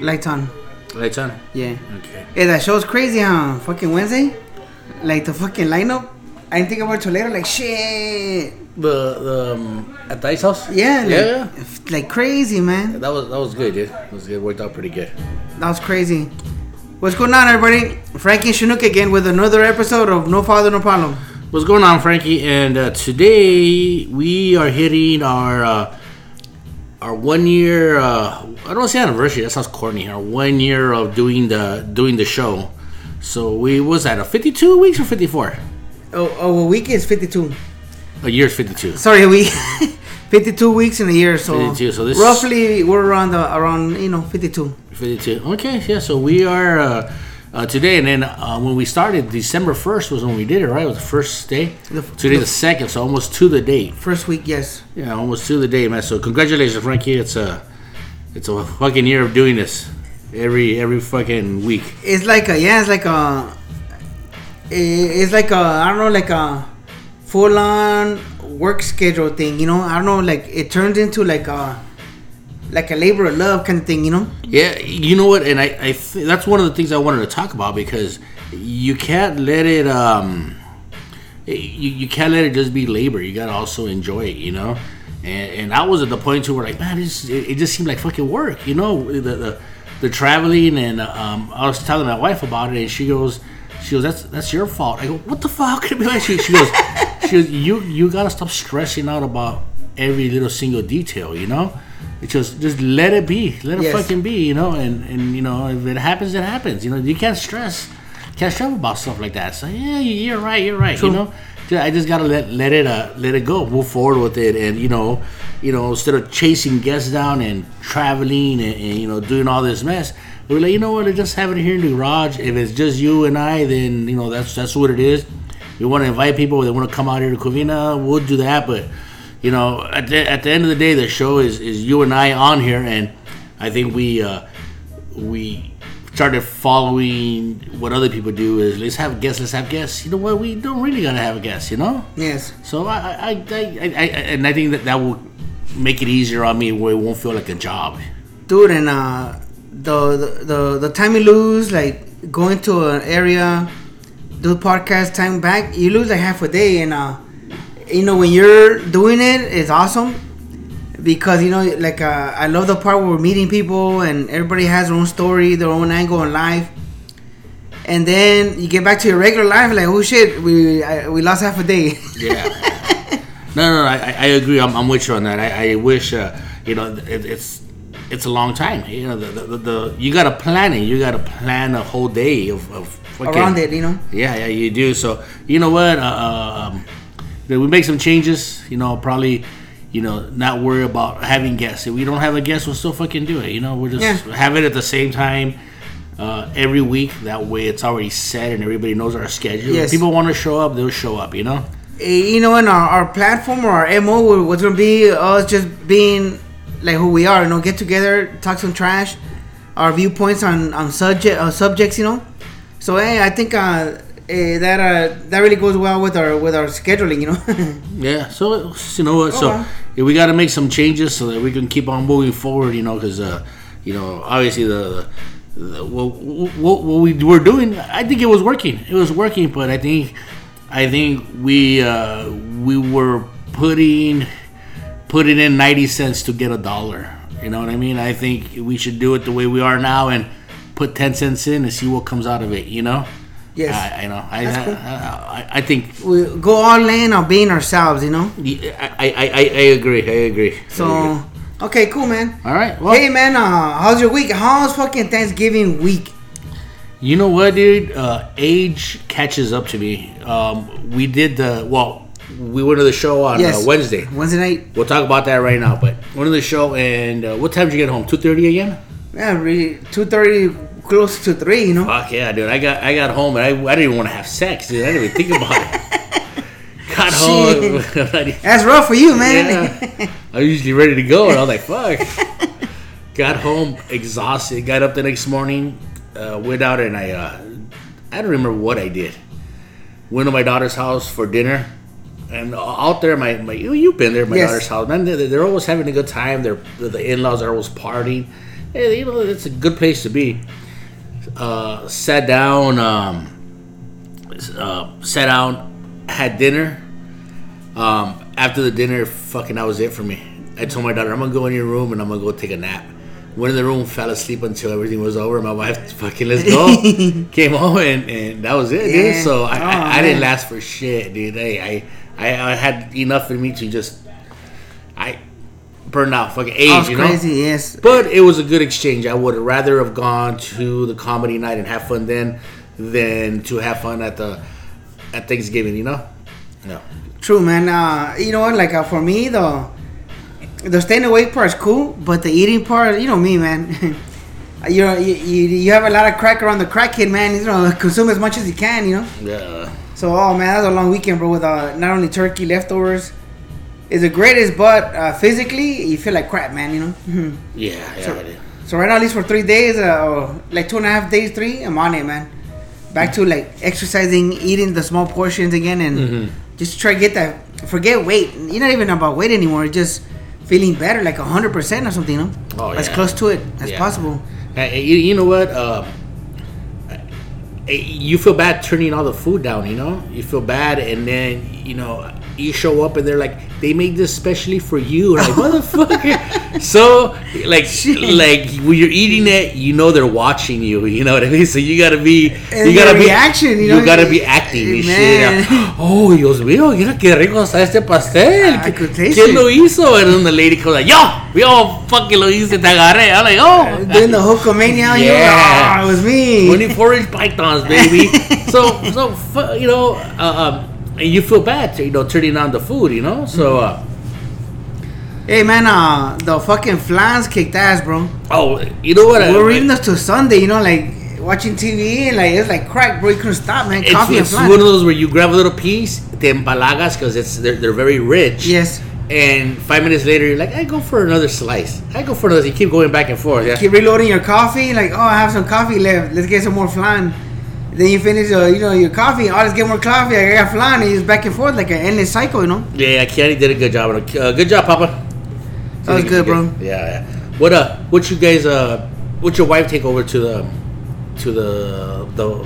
Lights on. Lights on. Yeah. Okay. Hey, that show's crazy, huh? Fucking Wednesday? Like the fucking lineup? I didn't think about it later. Like, shit. The the um, at the ice house. Yeah, like, yeah. like crazy, man. That was that was good, dude. It was good. Worked out pretty good. That was crazy. What's going on, everybody? Frankie Chinook again with another episode of No Father, No Problem. What's going on, Frankie? And uh, today we are hitting our uh, our one year. Uh, I don't say anniversary. That sounds corny. Our one year of doing the doing the show. So we was at a fifty two weeks or fifty four. Oh, oh, a week is 52. A year's fifty two. Sorry, a week. 52 weeks in a year, so, 52, so this- roughly we're around the around you know 52. 52. Okay, yeah. So we are uh, uh, today, and then uh, when we started, December first was when we did it. Right, it was the first day. The- Today the- the second, so almost to the date. First week, yes. Yeah, almost to the day, man. So congratulations, Frankie. It's a it's a fucking year of doing this every every fucking week. It's like a yeah, it's like a it's like a I don't know like a full on work schedule thing, you know. I don't know like it turns into like a like a labor of love kind of thing, you know. Yeah, you know what? And I, I th- that's one of the things I wanted to talk about because you can't let it um you, you can't let it just be labor. You gotta also enjoy it, you know. And, and I was at the point to where like man, this, it, it just seemed like fucking work, you know. The the, the traveling and um, I was telling my wife about it, and she goes, she goes, that's that's your fault. I go, what the fuck? Could it be like? She, she goes, she goes, you you gotta stop stressing out about every little single detail, you know. It's just just let it be, let it Yes. fucking be, you know. And and you know if it happens, it happens. You know you can't stress, can't stress about stuff like that. So yeah, you're right, you're right. True. You know, I just gotta let let it uh let it go, move forward with it, and you know, you know instead of chasing guests down and traveling and, and you know doing all this mess, we're like you know what, let's just have it here in the garage. If it's just you and I, then you know that's that's what it is. We want to invite people. They want to come out here to Covina. We'll do that, but you know, at the, at the end of the day, the show is, is you and I on here, and I think we uh, we started following what other people do. Is let's have guests, let's have guests. You know what? We don't really gotta have a guest, you know. Yes. So I I, I, I, and I think that that will make it easier on me, where it won't feel like a job. dude and uh the, the the the time you lose like going to an area do podcast time back you lose like half a day and uh you know when you're doing it it's awesome because you know like uh, i love the part where we're meeting people and everybody has their own story their own angle in life and then you get back to your regular life like oh shit we I, we lost half a day Yeah. no, no, no I, I agree. I'm, I'm with you on that. I, I wish, uh, you know, it, it's it's a long time. You know, the, the, the, the you got to plan it. You got to plan a whole day of, of fucking- around it you know Yeah, yeah, you do. So you know what? Uh, uh, um, we make some changes. You know, probably. You know, not worry about having guests. If we don't have a guest, we'll still fucking do it. You know, we'll just Yeah. have it at the same time uh, every week. That way, it's already set and everybody knows our schedule. Yes. If people want to show up, they'll show up. You know. Eh, you know, in our, our platform or our MO was gonna be us just being like who we are. You know, get together, talk some trash, our viewpoints on on subject uh, subjects. You know, so hey, I think uh, eh, that uh, that really goes well with our with our scheduling. You know, Yeah, so you know what? So yeah, we got to make some changes so that we can keep on moving forward. You know, because uh, you know, obviously the, the what, what, what we were doing, I think it was working. It was working, but I think I think we uh, we were putting putting in ninety cents to get a dollar. You know what I mean? I think we should do it the way we are now and put ten cents in and see what comes out of it. You know? Yes, I, know. I, That's I, cool. I, I think we go all in on being ourselves. You know, yeah, I, I, I, I agree. I agree. I agree. so okay, cool, man. all right. Well, Hey, man, uh, how's your week? How's fucking Thanksgiving week? you know what, dude? Uh, age catches up to me. Um, we did the well. We went to the show on Yes. uh, Wednesday. Wednesday night. We'll talk about that right now. But went to the show, and uh, what time did you get home? Two thirty again. Yeah, really, two thirty, close to three. You know. Fuck yeah, dude! I got I got home, and I, I didn't even want to have sex, dude. I didn't even think about it. got home. That's rough for you, man. Yeah. I was usually ready to go, and I was like, "Fuck." Got home exhausted. Got up the next morning, uh, went out, and I uh, I don't remember what I did. Went to my daughter's house for dinner, and out there, my, my you- you've been there, my Yes. daughter's house, man. They're, they're always having a good time. They're the in laws are always partying. hey, you know, it's a good place to be. Uh, sat down, um, uh, sat down, had dinner. Um, after the dinner, fucking, that was it for me. I told my daughter, I'm gonna go in your room and I'm gonna go take a nap. Went in the room, fell asleep until everything was over. My wife, fucking, let's go. Came home and, and that was it, dude. So I, Oh, I, I didn't last for shit, dude. I, I, I, had enough in me to just, burned out, fucking age, it's you know. crazy. Yes. But it was a good exchange. I would rather have gone to the comedy night and have fun then than to have fun at the at Thanksgiving. You know? No. True, man. Uh, you know what? Like uh, for me, the the staying awake part is cool, but the eating part, you know me, man. you know, you, you, you have a lot of crack around the crackhead, man. You know, consume as much as you can. You know. Yeah. So, oh man, that was a long weekend, bro. With uh, not only turkey leftovers, is the greatest, but uh, physically you feel like crap, man. You know. Mhm. Yeah. Yeah. So- So right now, at least for three days, uh, or like two and a half days, three, I'm on it, man. Back to like exercising, eating the small portions again, and Mhm. just try to get that. Forget weight. You're not even about weight anymore. It's just feeling better, like hundred percent or something. You know, Oh, yeah. as close to it as Yeah. possible. Hey, you, you know what? Um, eh, you feel bad turning all the food down. You know, you feel bad, and then you know you show up and they're like, they made this specially for you. Like motherfucker. so like Shit. like when you're eating it, you know they're watching you. You know what I mean? So you gotta be And you gotta be reaction, you know, gotta be acting man. shit. Oh Dios mío, mira qué rico está este pastel. I could taste ¿Quién it. lo hizo? And then the lady comes like, yo, we all fucking lo hice, te agarré. I'm like, oh. Doing the Hulkamania, you Yeah. oh, it was me. 24 inch pythons, baby. so, so you know, uh, um, you feel bad, you know, turning on the food, you know. So, uh, Hey man, uh, the fucking flans kicked ass, bro. oh, you know what? We're reading this till Sunday, you know, like watching TV and like it's like crack, bro. You couldn't stop, man. It's, Coffee it's and one of those where you grab a little piece, te empalagas because it's they're, they're very rich. Yes. And five minutes later, you're like, I go for another slice. I go for another. You keep going back and forth. Yeah. Keep reloading your coffee. Like, oh, I have some coffee left. Let's get some more flan. Then you finish, uh, you know, your coffee. Oh, let's get more coffee. I got flan. And it's back and forth like an endless cycle, you know. Yeah, yeah, Kenny did a good job. Uh, good job, Papa. That was good, bro. Yeah, yeah. What uh, what you guys uh, what your wife take over to the to the the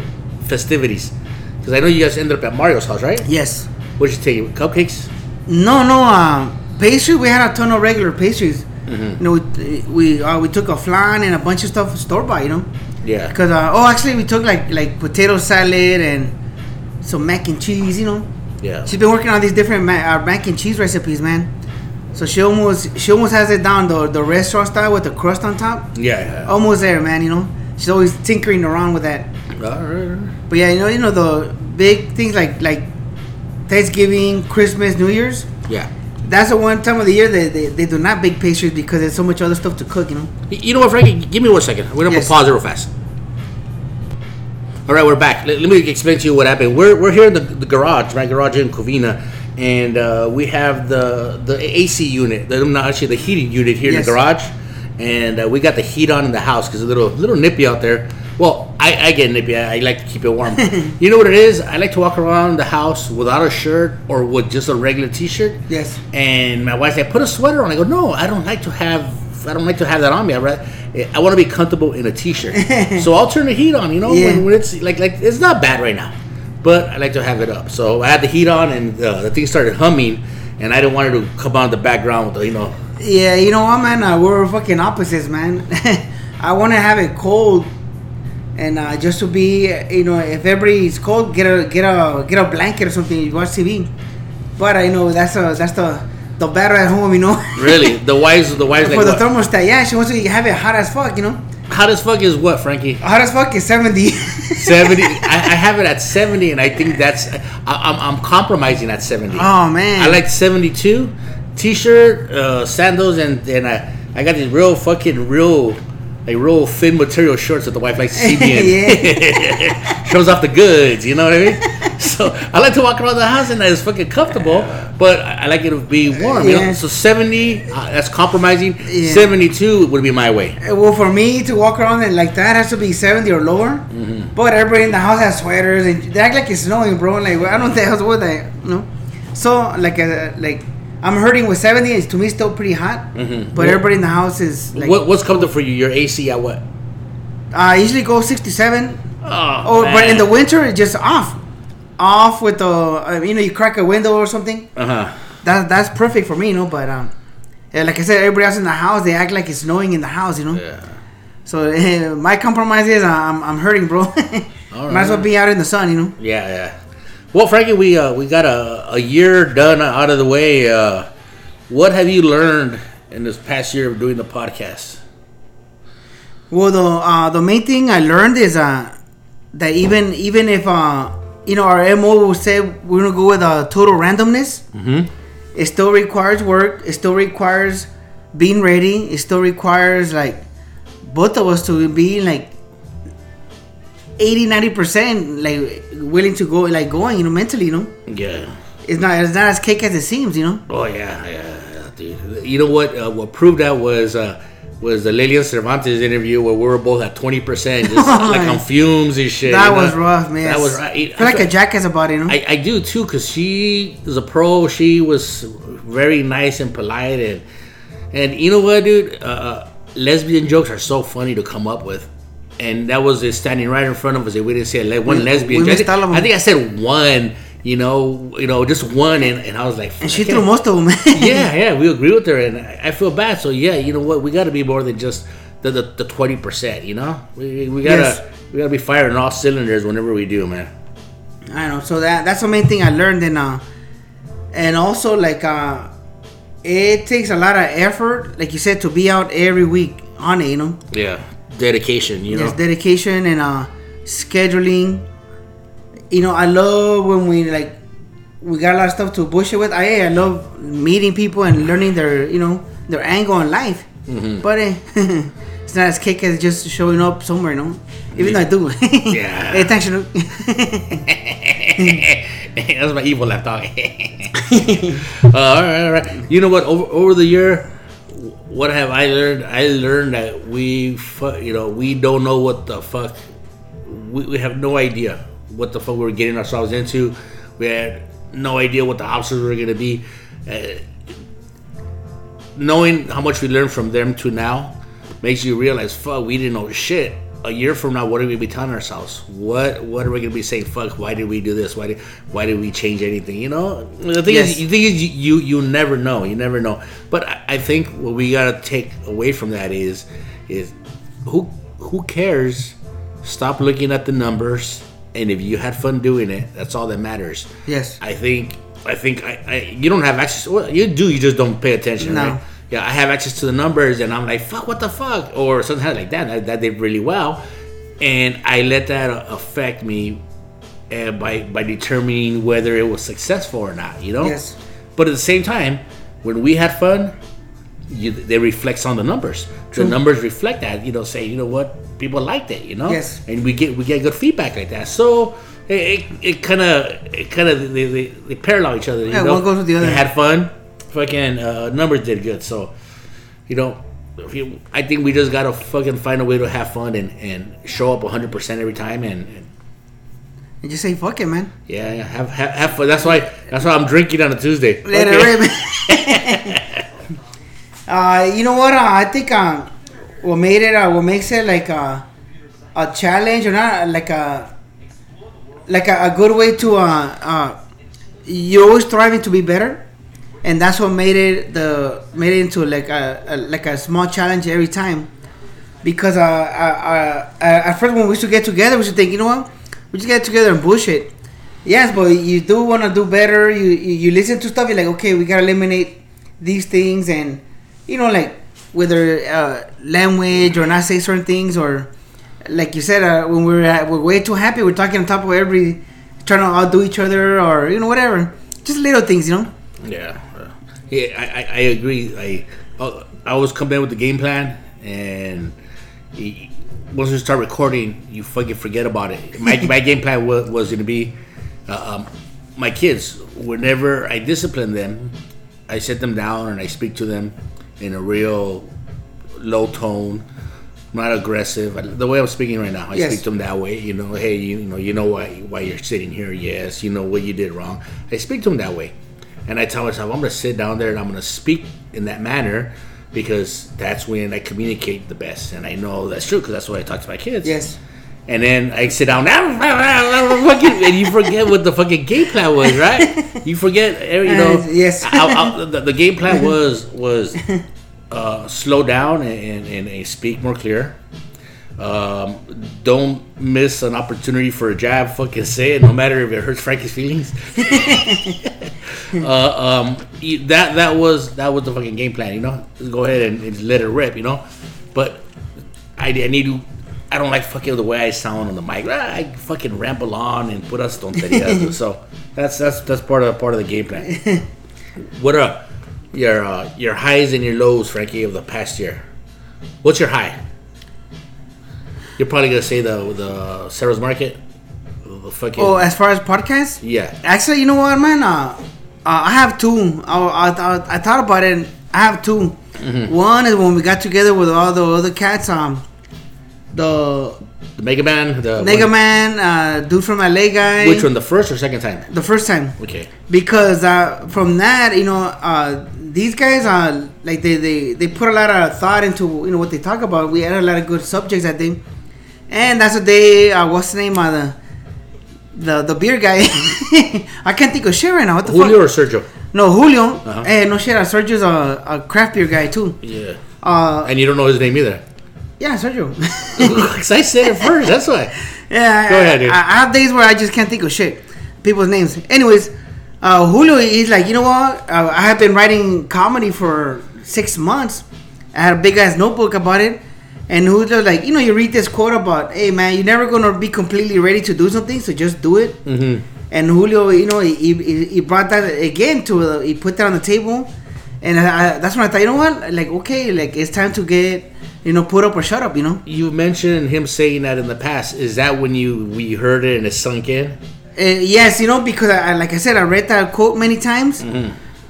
festivities? Because I know you guys ended up at Mario's house, right? Yes. What did you take? Cupcakes? No, no. Uh, pastry. We had a ton of regular pastries. Mhm. You know, we we, uh, we took a flan and a bunch of stuff store bought, you know. Yeah. Cause uh, oh, actually, we took like like potato salad and some mac and cheese, you know. Yeah. She's been working on these different ma- uh, mac and cheese recipes, man. So she almost she almost has it down the the restaurant style with the crust on top. Yeah. yeah. Almost there, man. You know, she's always tinkering around with that. All right. But yeah, you know, you know the big things like like Thanksgiving, Christmas, New Year's. Yeah. That's the one time of the year that they, they do not bake pastries because there's so much other stuff to cook. You know. You know what, Frankie? Give me one second. We're gonna Yes. pause it real fast. All right, we're back. Let, let me explain to you what happened. We're, we're here in the, the garage, my garage in Covina, and uh, we have the the AC unit, the, not actually the heating unit here in the garage, and uh, we got the heat on in the house because it's a little little nippy out there. Well, I, I get nippy. I, I like to keep it warm. you know what it is? I like to walk around the house without a shirt or with just a regular T-shirt. Yes. And my wife's like, put a sweater on. I go, no, I don't like to have, I don't like to have that on me. I, I want to be comfortable in a t-shirt. so I'll turn the heat on. You know, Yeah. when, when it's like, like it's not bad right now, but I like to have it up. So I had the heat on, and uh, the thing started humming, and I didn't want it to come on the background with the, you know. Yeah, you know what, man? Uh, we're fucking opposites, man. I want to have it cold, and uh, just to be, you know, if everybody's cold, get a get a get a blanket or something. You watch TV. But I know that's a that's the the better at home, you know. Really, the wives, the wives like For the what? thermostat, yeah, she wants to have it hot as fuck, you know. Hot as fuck is what, Frankie? Hot as fuck is seventy. 70 I, I have it at 70 and i think that's I, I'm, I'm compromising at 70 Oh, man. i like 72 t-shirt uh, sandals and and I, I got these real fucking real like real thin material shorts that the wife likes to see me in shows off the goods you know what i mean so i like to walk around the house and it's fucking comfortable but i I like it to be warm you know so 70 uh, that's compromising Yeah. 72 would be my way well, for me to walk around and like that has to be seventy or lower. Mm-hmm. But everybody in the house has sweaters and they act like it's snowing, bro. Like I don't think how's with that, you know. So like uh, like I'm hurting with 70. It's to me still pretty hot. Mhm. But everybody in the house is like. what, what's comfortable for you? Your AC at what? I usually go 67. Oh, Oh, but in the winter it's just off, off with the uh, you know you crack a window or something. uh huh. That that's perfect for me, you know. But um, yeah, like I said, everybody else in the house they act like it's snowing in the house, you know. Yeah. So eh, my compromise is I'm I'm hurting, bro. All right. Might as well be out in the sun, you know. Yeah, yeah. Well, Frankie, we uh, we got a, a year done out of the way. Uh, what have you learned in this past year of doing the podcast? Well, the uh, the main thing I learned is uh, that even even if uh, you know our mo will say we're gonna go with uh, total randomness, Mm-hmm. it still requires work. It still requires being ready. It still requires like both of us to be like 80 90 percent like willing to go like going you know mentally you know Yeah. it's not it's not as cake as it seems you know Oh yeah, yeah, yeah, dude. You know what? Uh, what proved that was uh, was the Lilian Cervantes interview where we were both at twenty percent, just like on fumes and shit. that you know? was rough man That was right. I feel like a jackass about it you know I, I do too, cause she is a pro. She was very nice and polite, and and you know what, dude? Uh, lesbian jokes are so funny to come up with, and that was it standing right in front of us. And we didn't say le- one We- lesbian. we. I think, all of 'em. I think I said one. You know, you know, just one, and, and I was like, and she threw yeah." most of them yeah, yeah, we agree with her, and I I feel bad. So yeah, you know what? We got to be more than just the the twenty percent. You know, we, we gotta Yes. we gotta be firing all cylinders whenever we do, man. I know. So that that's the main thing I learned, and uh, and also like uh, it takes a lot of effort, like you said, to be out every week on it. You know, Yeah, dedication. You know, there's dedication and uh, scheduling. You know, I love when we like we got a lot of stuff to bullshit with. I I love meeting people and learning their you know their angle on life. But eh, it's not as kick as just showing up somewhere, you know. Even though I do. Yeah. hey, thanks, you know. That's my evil left dog. uh, all right, all right. You know what? Over over the year, what have I learned? I learned that we, fu- you know, we don't know what the fuck. We, we have no idea what the fuck we're getting ourselves into. We had no idea what the options were gonna be. Uh, knowing how much we learned from them to now makes you realize, fuck, we didn't know shit. A year from now, what are we gonna be telling ourselves? What what are we gonna be saying? Fuck, why did we do this? Why did why did we change anything? You know, the thing Yes. is, the thing is, you you never know. You never know. But I, I think what we gotta take away from that is is who who cares? Stop looking at the numbers, and if you had fun doing it, that's all that matters. Yes. I think I think I, I you don't have access. Well, you do. You just don't pay attention, No. right? Yeah, I have access to the numbers, and I'm like, fuck, what the fuck, or something like that. That, that did really well, and I let that affect me uh, by by determining whether it was successful or not. You know. Yes. But at the same time, when we had fun, you, they reflects on the numbers. True. The numbers reflect that. You know, say you know what people liked it. You know. Yes. And we get we get good feedback like that. So. It it kind of it kind of they, they, they parallel each other. You Yeah, know? one goes with the other. They had fun. Fucking uh, numbers did good. So, you know, if you, I think we just gotta fucking find a way to have fun and, and show up 100 percent every time and, and And just say fuck it, man. yeah, yeah, have, have have fun. That's why that's why I'm drinking on a Tuesday. Let Okay. uh, you know what? Uh, I think uh, what made it, uh, what makes it like a, a challenge or not, like a like a, a good way to uh, uh, you're always striving to be better, and that's what made it the made it into like a, a like a small challenge every time. Because uh, uh, uh, at first when we used to get together, we should think, you know what, we just get together and bullshit. Yes, but you do want to do better. You, you you listen to stuff. You're like, okay, we gotta eliminate these things, and you know, like whether uh, language or not say certain things, or like you said, uh, when we're uh, we're way too happy, we're talking on top of every, trying to outdo each other, or you know, whatever. Just little things, you know. Yeah, yeah, I, I, I agree. I uh, I always come in with the game plan, and once we start recording, you fucking forget about it. My, my game plan was, was going to be uh, um, my kids. Whenever I discipline them, I sit them down and I speak to them in a real low tone, not aggressive. The way I'm speaking right now, I Yes. speak to them that way. You know, hey, you, you know, you know why why you're sitting here. Yes, you know what you did wrong. I speak to them that way And I tell myself, I'm going to sit down there and I'm going to speak in that manner because that's when I communicate the best. And I know that's true because that's what I talk to my kids. Yes. And then I sit down and you forget what the fucking game plan was, right? You forget, eh, you know. Uh, yes. I, I, the, the game plan was was uh, slow down and, and, and speak more clear. Um, don't miss an opportunity for a jab. Fucking say it, no matter if it hurts Frankie's feelings. uh, um, that that was that was the fucking game plan. You know, just go ahead and, and let it rip. You know, but I, I need to. I don't like fucking the way I sound on the mic. Ah, I fucking ramble on and put us tonterías. so that's that's that's part of part of the game plan. what are your uh, your highs and your lows, Frankie, of the past year? What's your high? You're probably gonna say the the Sarah's Market, the fucking Oh, as far as podcasts, yeah. actually, you know what, man? Uh, uh, I have two. I, I, I, thought about it. I have 2 Mm-hmm. One is when we got together with all the other cats. Um, the The Mega Man, the Nigga Man, uh, dude from LA guy. Which one, the first or second time? The first time. Okay. because uh, from that you know uh, these guys are like they, they they put a lot of thought into you know what they talk about we had a lot of good subjects i think and that's what they uh, what's the name of the the the beer guy i can't think of shit right now what the Julio fuck or Sergio? no julio Uh-huh. hey no shit uh, sergio's a, a craft beer guy too Yeah. uh And you don't know his name either. yeah sergio Because I said it first. That's why. Yeah, Go I, ahead, dude. I, I have days where I just can't think of shit, people's names. Anyways, uh, Julio, he's like, you know what? Uh, I have been writing comedy for six months. I had a big ass notebook about it, and Julio like, you know, you read this quote about, hey man, you're never gonna be completely ready to do something, so just do it. Mm-hmm. And Julio, you know, he, he, he brought that again to uh, he put that on the table, and I, I, that's when I thought, you know what? Like, okay, like it's time to get, you know, put up or shut up, you know. You mentioned him saying that in the past. Is that when you we heard it and it sunk in? Uh, yes, you know, because I, I- like I said, I read that quote many times,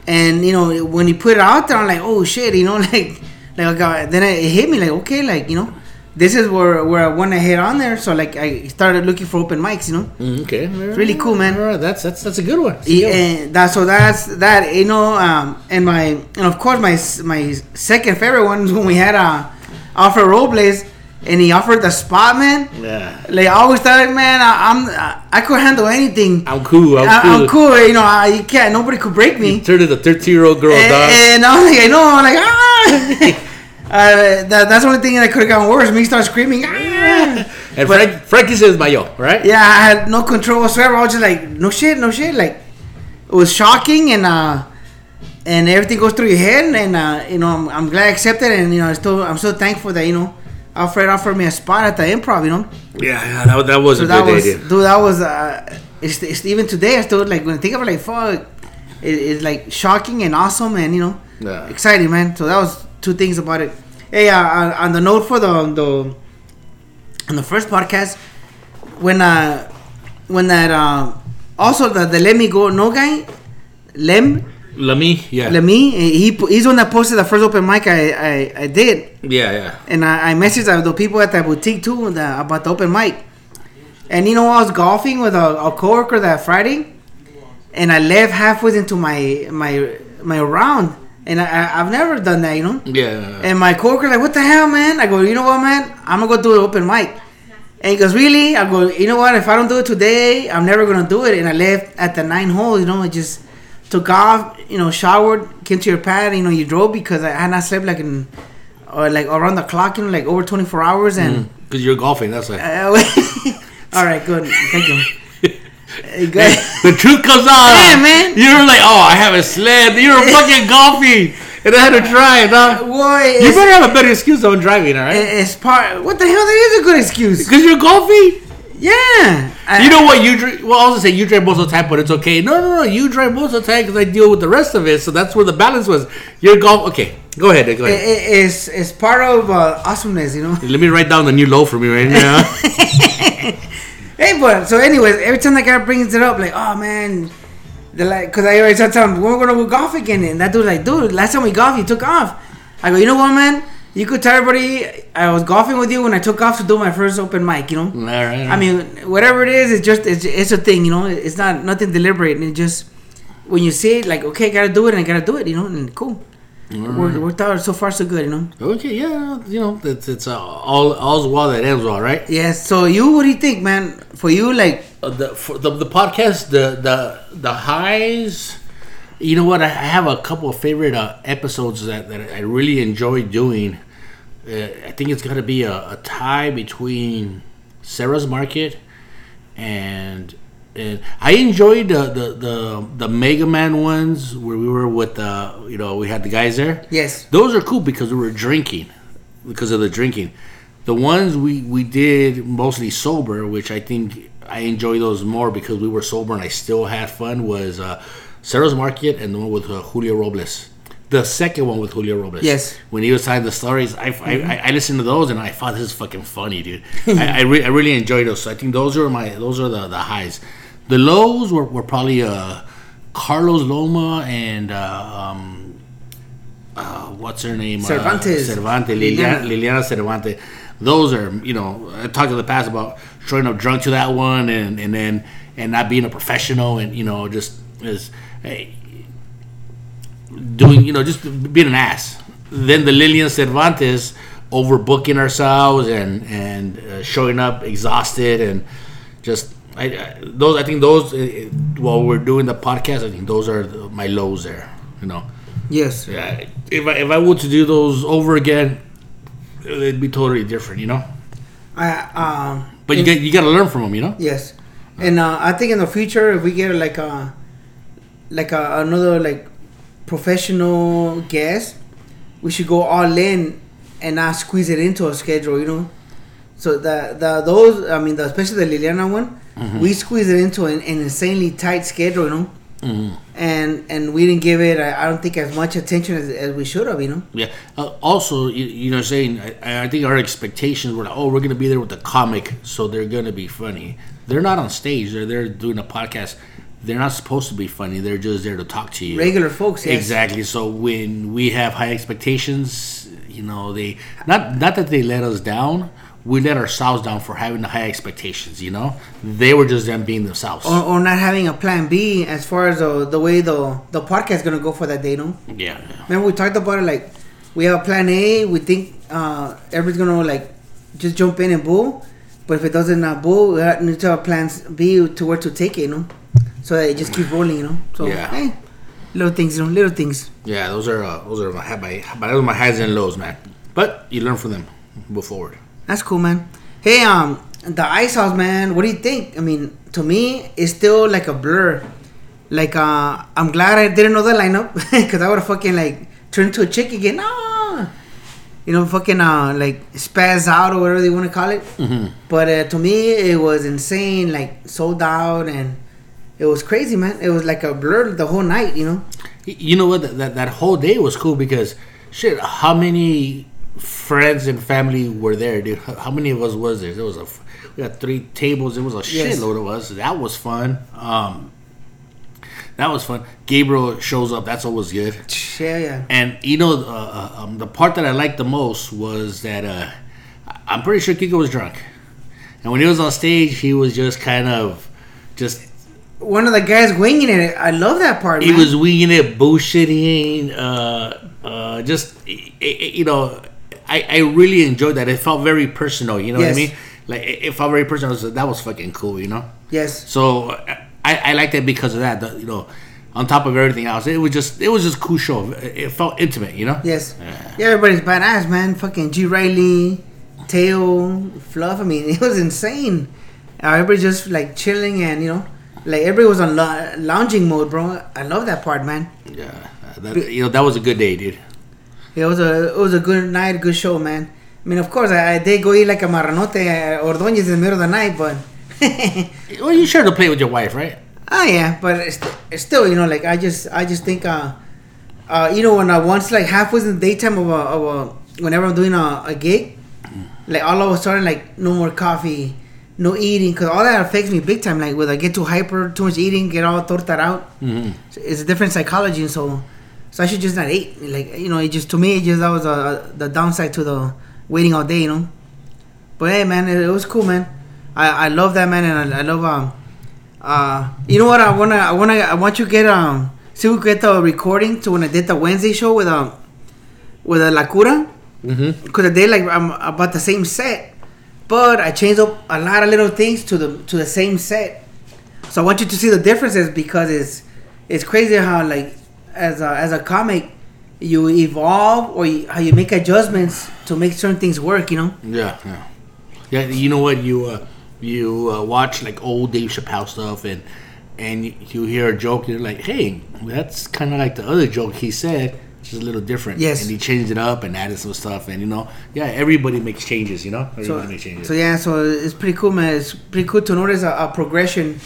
and you know, when he put it out there, I'm like, oh shit, you know, like, like got, then it hit me like, okay, like you know, this is where where I want to hit on there. So like, I started looking for open mics, you know. Mm, okay. really cool, man. Right, that's that's that's a good one. That's Yeah, and that so that's that you know um and my and of course my my second favorite one is when we had uh Alfred Robles and he offered the spot man Yeah. like I always thought man I, I'm I, I could handle anything I'm cool. I'm I, cool. I'm cool you know I, you can't nobody could break me Turn to a 13 year old girl, and, dog. and I was like I know I'm like ah uh, that, that's the only thing that could have gotten worse me start screaming ah And Frank, Frankie says Mayo, right? yeah, I had no control whatsoever. I was just like, no shit, no shit. Like, it was shocking, and uh, and everything goes through your head, and uh, you know, I'm, I'm glad I accepted, and you know, I still, I'm so thankful that you know, Alfred offered me a spot at the improv, you know. Yeah, yeah that, that was So a that good was, idea. dude, that was, uh, it's, it's even today. I still like when I think of it, like, fuck, it, it's like shocking and awesome, and you know, Yeah. exciting, man. So that was two things about it. Hey, uh, on- on the note for the the on the first podcast, when uh when that uh also the the let me go no guy, Lem Lamy, yeah. Lemi, he he's the one that posted the first open mic I I, I did, Yeah, yeah. and I, I messaged uh, the people at that boutique too the, about the open mic. And you know, I was golfing with a, a coworker that Friday, and I left halfway into my my my round, and I, I've never done that, you know. Yeah. And my coworker like, what the hell, man? I go, you know what, man? I'm gonna go do an open mic. And he goes, really? I go, you know what? If I don't do it today, I'm never gonna do it. And I left at the nine hole, you know, I just took off, you know, showered, came to your pad, you know, you drove because I had not slept like in, or like around the clock, you know, like over 24 hours. And Because you're golfing, that's uh, all right, good, thank you. The truth comes out. Yeah, man. You're like, oh, I haven't slept. You're fucking golfing. And I had to try it, dog. Boy, You better have a better excuse on driving, all right? it's part. What the hell? That is a good excuse. Because you're golfing. Yeah. I- You know what? You drive. Well, I was gonna say you drive most of the time, but it's okay. No, no, no. You drive most of the time because I deal with the rest of it. So that's where the balance was. You're golf. Okay, go ahead. Go ahead. it- it's it's part of uh, awesomeness, you know. Let me write down the new low for me right now. Hey, but so anyways, every time that guy brings it up, like, oh man, they're like, because I always tell him we're gonna go golf again, and that dude's like, dude, last time we golfed, you took off. I go, you know what, man? You could tell everybody I was golfing with you when I took off to do my first open mic, you know. all right. I mean, whatever it is, it's just it's, it's a thing, you know. It's not nothing deliberate, and it just when you see it, like okay, I gotta do it, and I gotta do it, you know, and cool. Worked, worked out so far so good, you know. Okay, yeah, you know, it's it's uh, all all's well that ends well, right? Yes. So you, what do you think, man? For you, like, Uh, the for the the podcast, the the the highs. You know what? I have a couple of favorite uh, episodes that, that I really enjoy doing. Uh, I think it's gonna be a, a tie between Sarah's Market and and I enjoyed the, the the the Mega Man ones where we were with the you know we had the guys there. yes, Those are cool because we were drinking, because of the drinking. The ones we we did mostly sober, which I think I enjoy those more because we were sober and I still had fun. Was uh, Sarah's Market and the one with uh, Julio Robles. The second one with Julio Robles. Yes. When he was telling the stories, I, I, I, I listened to those and I thought this is fucking funny, dude. I I, re- I really enjoyed those. So I think those are my those are the, the highs. The lows were, were probably uh, Carlos Loma and uh, um, uh, what's her name? Cervantes. Uh, Cervantes. Liliana. Liliana. Liliana Cervantes. Those are, you know, I talked in the past about showing up drunk to that one and, and then and not being a professional and you know just as hey, doing you know just being an ass. Then the Lilian Cervantes overbooking ourselves and and uh, showing up exhausted and just I, I those I think those uh, while we're doing the podcast I think those are the, my lows there. You know, yes, yeah. If I if I were to do those over again, it'd be totally different. You know. I um. But you in- get you got to learn from them, you know. Yes, and uh, I think in the future, if we get like a like a, another like professional guest, we should go all in and not squeeze it into a schedule. You know, so the the those I mean, the, especially the Liliana one, we squeeze it into an, an insanely tight schedule. You know. And and we didn't give it. I, I don't think as much attention as, as we should have. You know. Yeah. Uh, also, you, you know, saying I, I think our expectations were like, oh, we're gonna be there with the comic, so they're gonna be funny. They're not on stage. They're there doing a podcast. They're not supposed to be funny. They're just there to talk to you. Regular folks. Yes. Exactly. So when we have high expectations, you know, they not not that they let us down. We let ourselves down for having the high expectations. You know, they were just them being themselves. Or, or not having a plan B as far as the, the way the the podcast is gonna go for that day, No, yeah. yeah. Remember we talked about it like we have a plan A. We think uh, everybody's gonna like just jump in and boo, but if it doesn't uh, boo, we have- need to have plans B to where to take it, you know, so that it just keeps rolling, you know. So Yeah. hey, little things, you know, little things. Yeah, those are uh, those are my my my those are my highs and lows, man. But you learn from them. Move forward. That's cool, man. Hey, um, the ice house, man. What do you think? I mean, to me, it's still like a blur. Like, uh, I'm glad I didn't know the lineup because I would have fucking like turned into a chick again. Ah, you know, fucking uh, like spaz out or whatever they want to call it. But uh, to me, it was insane. Like sold out, and it was crazy, man. It was like a blur the whole night. You know. You know what? That, that that whole day was cool because shit. How many friends and family were there, dude? How many of us was there? There was a we got three tables. It was a Yes. shitload of us. That was fun. Um, that was fun. Gabriel shows up. That's always good. Yeah, yeah. And you know, uh, uh, um, the part that I liked the most was that uh, I'm pretty sure Kiko was drunk, and when he was on stage, he was just kind of just One of the guys winging it. I love that part. he man. was winging it, bullshitting, uh, uh, just you know, I, I really enjoyed that. It felt very personal. You know what I mean? Like it, it felt very personal. So that was fucking cool. You know. yes. So I, I liked it because of that. The, you know, on top of everything else, it was just it was just a cool show. It, felt intimate. You know. Yes. Yeah, everybody's badass, man. Fucking G. Riley, Teo, Fluff. I mean, it was insane. Uh, everybody just like chilling and, you know, like everybody was on lou- lounging mode, bro. I love that part, man. Yeah, that, you know that was a good day, dude. It was a it was a good night, good show, man. I mean, of course, I, I did go eat like a marranote uh, Ordóñez in the middle of the night, but Well, you sure to play with your wife, right? Ah, yeah, but it's, it's still, you know, like I just, I just think, uh, uh, you know, when I once like halfway in the daytime of a, of a whenever I'm doing a, a gig, like all of a sudden, like no more coffee, no eating, cause all that affects me big time. Like, whether I get too hyper, too much eating, get all torta out, Mm-hmm. it's a different psychology, and so, so I should just not eat. Like, you know, it just to me, it just that was uh, the downside to the waiting all day, you know. But hey, man, it, it was cool, man. I, I love that man, and I, I love um Uh, you know what? I wanna, I wanna, I want you to get um, see we get the recording to when I did the Wednesday show with um, with a La Cura. Mm-hmm. because they like I'm about the same set, but I changed up a lot of little things to the to the same set. So I want you to see the differences because it's it's crazy how like as a, as a comic you evolve or you, how you make adjustments to make certain things work. You know. Yeah, yeah, yeah. You know what? You uh, you uh, watch like old Dave Chappelle stuff, and and you, hear a joke, and you're like, hey, that's kind of like the other joke he said, It's just a little different. Yes. And he changed it up and added some stuff, and you know, yeah, everybody makes changes. You know, everybody So, makes changes. so yeah, so it's pretty cool, man. It's pretty cool to notice a, a progression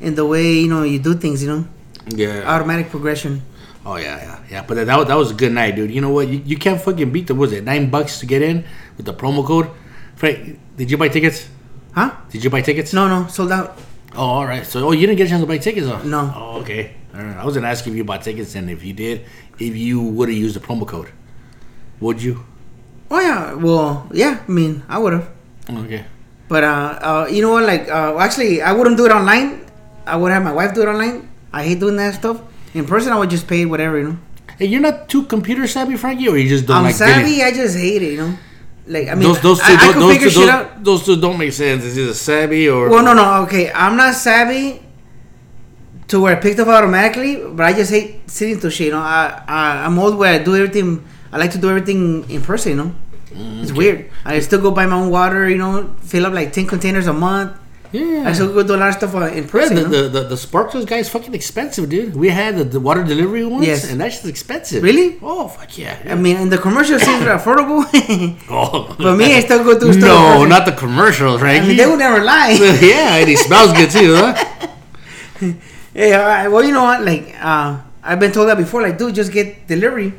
in the way you know you do things. You know, yeah. automatic progression. Oh yeah, yeah, yeah. But that, that was a good night, dude. You know what? You, you can't fucking beat the. what Was it nine bucks to get in with the promo code? Frank, did you buy tickets? Huh? Did you buy tickets? No, no, sold out. Oh, all right. So, oh, you didn't get a chance to buy tickets, huh? No. Oh, okay. Right. I was gonna ask if you bought tickets, and if you did, if you would have used the promo code, would you? Oh yeah, well yeah. I mean, I would have. Okay. But uh, uh, you know what? Like, uh, actually, I wouldn't do it online. I would have my wife do it online. I hate doing that stuff. In person, I would just pay whatever, you know. Hey, you're not too computer savvy, Frankie, or you just don't I'm like savvy. I just hate it, you know. Like, I mean, Those those two, I, I those, could those, figure two shit those, out. those two don't make sense. It's either savvy or Well, no, no, okay. I'm not savvy to where I picked up automatically, but I just hate sitting to shit. You know, I, I I'm old where I do everything. I like to do everything in person. You know, Mm, it's weird. I still go buy my own water. You know, fill up like ten containers a month. Yeah. I still go do a lot of stuff in Yeah, person. the, you know? the, the, the Sparkletts guy is fucking expensive, dude. We had the, the water delivery ones, Yes. and that's just expensive. Really? Oh, fuck yeah. I mean, in the commercial seems affordable. oh. But me, I still go through stuff. No, not the commercials, I right? mean, they would never lie. yeah, and he smells good too, huh? right. Well, you know what? Like, uh, I've been told that before. Like, dude, just get delivery.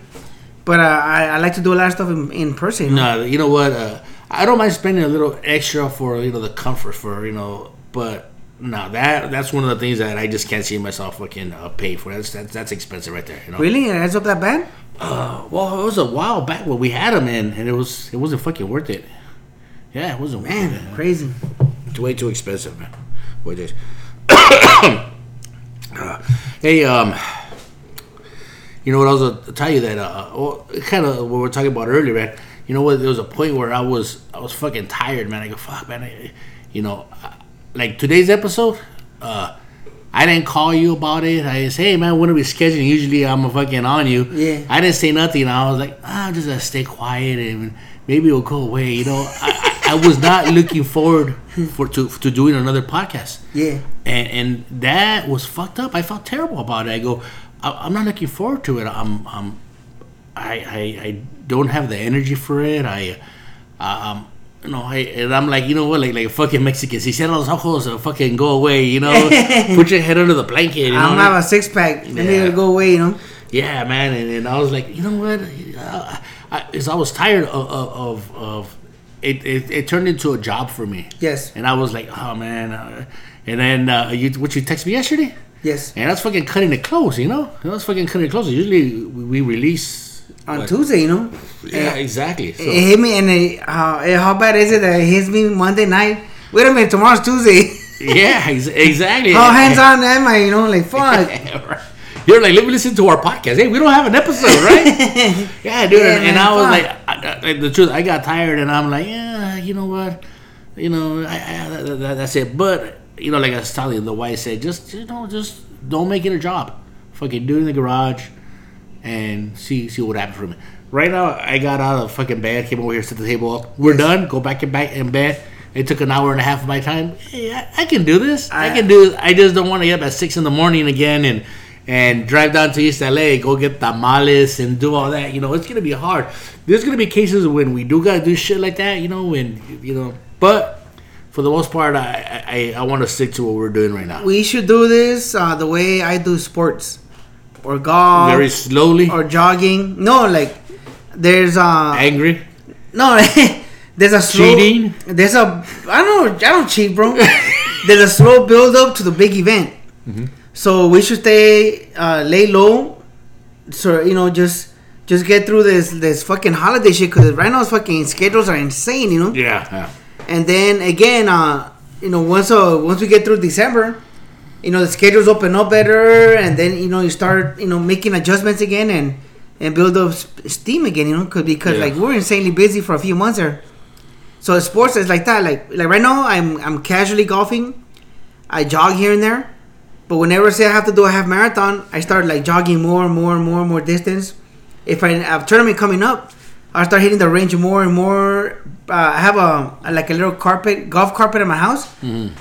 But uh, I, I like to do a lot of stuff in, in person. No, you know what? Uh, I don't mind spending a little extra for you know the comfort for you know, but no, that that's one of the things that I just can't see myself fucking uh, pay for. That's, that's that's expensive right there. You know. Really? It adds up that bad? Uh, well, it was a while back when we had them in, and it was it wasn't fucking worth it. Yeah, it wasn't worth Man, it. crazy. It's way too expensive, man. What is? Uh, hey, um, you know what? I was gonna tell you that. Uh, well, kind of what we were talking about earlier, man. You know what? There was a point where I was, I was fucking tired, man. I go, fuck, man. I, you know, like today's episode. Uh, I didn't call you about it. I just, hey, man, when are we scheduling? Usually, I'm a fucking on you. Yeah. I didn't say nothing. I was like, ah, I'm just gonna stay quiet and maybe it'll go away. You know, I, I, was not looking forward for to to doing another podcast Yeah. and and that was fucked up. I felt terrible about it. I go, I, I'm not looking forward to it. I'm, I'm, I, I, I don't have the energy for it. I, uh, um, you know, I, and I'm like, you know what, like, like fucking Mexicans. He said, "Los ojos, fucking go away." You know, put your head under the blanket. You know, I'm have a six pack. Let me Yeah. go away, you know? yeah, man. And, and I was like, you know what? I, is I was tired of of, of it, it. It turned into a job for me. Yes. And I was like, oh man. Uh, and then uh, you, what you text me yesterday? Yes. And that's fucking cutting it close, you know. That's fucking cutting it close. Usually we release On what? Tuesday, you know? Yeah, exactly. So, It hit me, and it, how, how bad is it that it hits me Monday night? Wait a minute, tomorrow's Tuesday. yeah, ex- exactly. how hands on am I, you know? Like, fuck. You're like, let me listen to our podcast. Hey, we don't have an episode, right? yeah, dude. Yeah, and, and I was like, I, I, the truth, I got tired, and I'm like, yeah, you know what, you know, I, I, that, that, that's it. But you know, like I was telling you, the wife said, just you know, just don't make it a job. Fucking do it in the garage, and see see what happens for me. Right now, I got out of fucking bed, came over here, set the table up. We're done. Go back in back in bed. It took an hour and a half of my time. Hey, I, I can do this. I, I- can do. I just don't want to get up at six in the morning again and and drive down to East LA, go get tamales and do all that. You know, it's gonna be hard. There's gonna be cases when we do gotta do shit like that. You know, when you know, but for the most part, I I, I want to stick to what we're doing right now. We should do this uh, the way I do sports. Or golf. Very slowly, or jogging. No, like, there's uh angry. No, there's a slow, Cheating? There's a I don't know. I don't cheat, bro. there's a slow build up to the big event. Mm-hmm. So we should stay uh, lay low. So you know, just just get through this this fucking holiday shit because right now fucking schedules are insane. You know, Yeah, yeah. and then again, uh, you know, once uh, once we get through December, you know the schedules open up better, and then you know you start you know making adjustments again and and build up steam again. You know, cause, because Yeah. like we're insanely busy for a few months there. So sports is like that. Like like right now, I'm I'm casually golfing. I jog here and there, but whenever say I have to do a half marathon, I start like jogging more and more and more and more distance. If I have a tournament coming up, I start hitting the range more and more. Uh, I have a, a- like a little carpet, golf carpet in my house.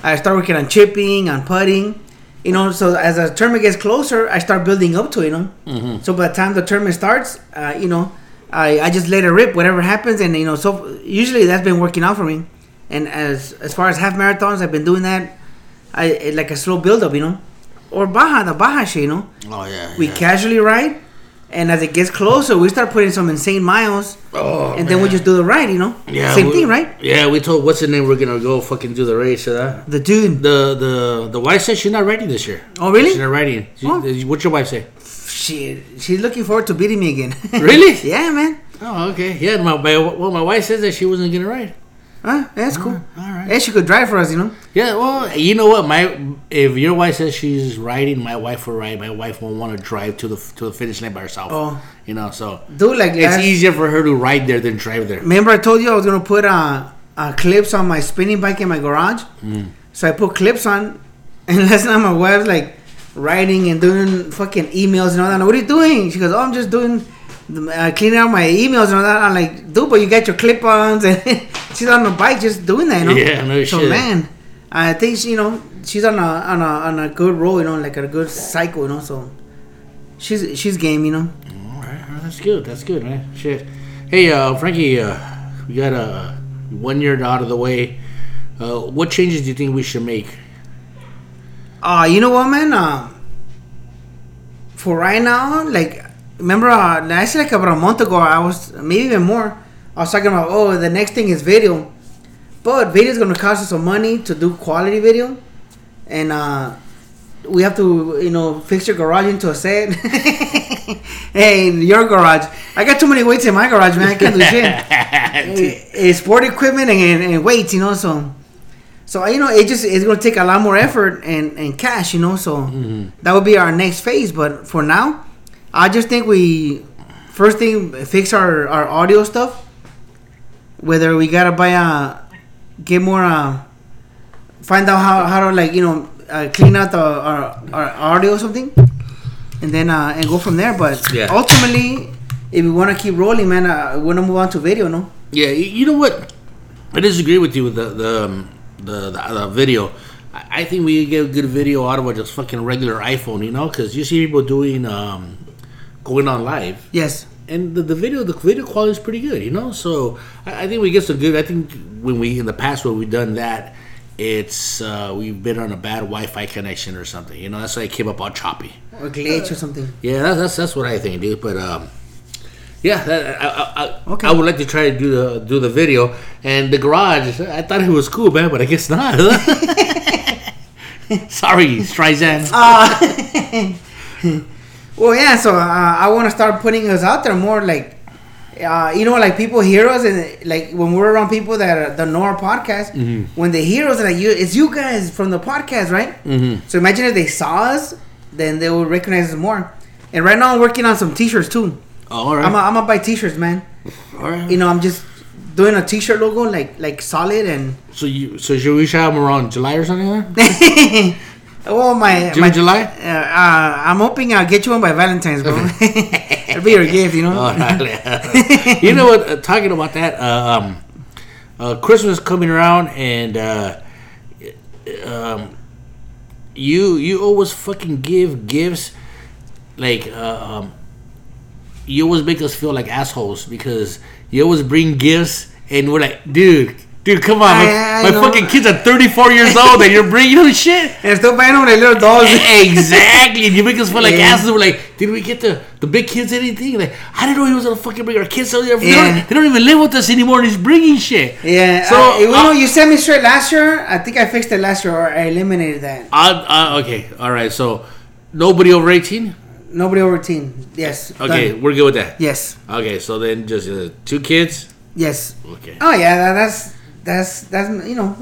I start working on chipping, on putting. You know, so as the tournament gets closer, I start building up to it. You know, so by the time the tournament starts, uh, you know, I, I just let it rip, whatever happens, and you know, so usually that's been working out for me. And as as far as half marathons, I've been doing that. I like a slow build up, you know, or Baja, the Baja shit, you know. Oh yeah. We yeah. casually ride, and as it gets closer, we start putting some insane miles, Oh, and then we just do the ride, you know. Yeah, Same we- thing, right? Yeah, we told what's the name we're gonna go fucking do the race. Uh, The dude. the the the wife says she's not riding this year. Oh, really? She's not riding. She, Oh. What's your wife say? Shit, she's looking forward to beating me again. Really? yeah, man. Oh, okay. Yeah, my, my well, my wife says that she wasn't gonna ride. Huh? That's cool. all right. And she could drive for us, you know. Yeah, well, you know what? My if your wife says she's riding, my wife will ride. My wife won't want to drive to the to the finish line by herself. Oh. you know, so Dude, like it's easier for her to ride there than drive there. Remember, I told you I was gonna put uh, uh, clips on my spinning bike in my garage. Mm. So I put clips on, and last night my wife's like writing and doing fucking emails and all that. What are you doing? She goes, "Oh, I'm just doing, uh, cleaning out my emails and all that." I'm like, "Dude, but you got your clip-ons," and she's on the bike just doing that, you know. Yeah, no so shit. man, I think she, you know, she's on a on a on a good roll, you know, like a good cycle, you know. So she's she's game, you know. All right, that's good. That's good, man. Shit. Hey, uh, Frankie, uh, we got uh, one year out of the way. Uh, what changes do you think we should make? Uh, you know what, man? Uh, for right now, like, remember, uh, I said like about a month ago, I was maybe even more. I was talking about, oh, the next thing is video, but video is gonna cost us some money to do quality video, and uh, we have to, you know, fix your garage into a set. hey, your garage. I got too many weights in my garage, man. I can't do shit. Eh, eh, sport equipment and, and weights, you know. So, so you know, it just it's gonna take a lot more effort and, and cash, you know. So that would be our next phase. But for now, I just think we first thing fix our our audio stuff. Whether we gotta buy a get more uh find out how how to like you know uh, clean out the our, our audio or something, and then uh and go from there. But Yeah. ultimately, if we want to keep rolling, man, uh, we want to move on to video, no. Yeah, you know what? I disagree with you with the the um, the, the, the video. I I think we get a good video out of a just fucking regular iPhone, you know, because you see people doing um, going on live, Yes. and the, the video the video quality is pretty good, you know. So I, I think we get some good. I think when we in the past when we've done that, it's uh, we've been on a bad Wi-Fi connection or something, you know. That's why it came up all choppy. Or glitch or something. Yeah, that's that's, that's what I think, dude. But um, yeah, that, I, I, I, Okay. I would like to try to do the do the video and the garage. I thought it was cool, man, but I guess not. Sorry, Streisand. Well, yeah. So uh, I want to start putting us out there more, like, uh, you know, like people hear us, and like when we're around people that are, know our podcast, when they hear us, like you, it's you guys from the podcast, right? Mm-hmm. So imagine if they saw us, then they will recognize us more. And right now, I'm working on some T-shirts too. Oh, all right, I'm gonna buy T-shirts, man. all right. You know, I'm just doing a T-shirt logo, like like solid and. so you so should we show them around July or something? Then? well, my, June, my July? Uh, uh, I'm hoping I'll get you one by Valentine's, bro. It'll be your gift, you know. Oh, you know what? Uh, talking about that, uh, um, uh, Christmas coming around, and uh, um, you you always fucking give gifts like uh, um, you always make us feel like assholes because you always bring gifts, and we're like, dude. Dude, come on! My, I- I my fucking kids are 34 years old, and you're bringing them shit. And still buying them like little dolls. exactly. And you make us feel like Yeah. assholes. We're like, did we get the, the big kids anything? Like, I didn't know he was gonna fucking bring our kids. So they, Yeah. don't, they don't even live with us anymore, and he's bringing shit. Yeah. So, So, you know, uh, you sent me straight last year. I think I fixed it last year, or I eliminated that. Uh, uh, okay, all right. So nobody over 18. Nobody over teen. Yes. Okay, done. we're good with that. Yes. Okay, so then just uh, two kids. Yes. Okay. Oh yeah, that, that's that's that's you know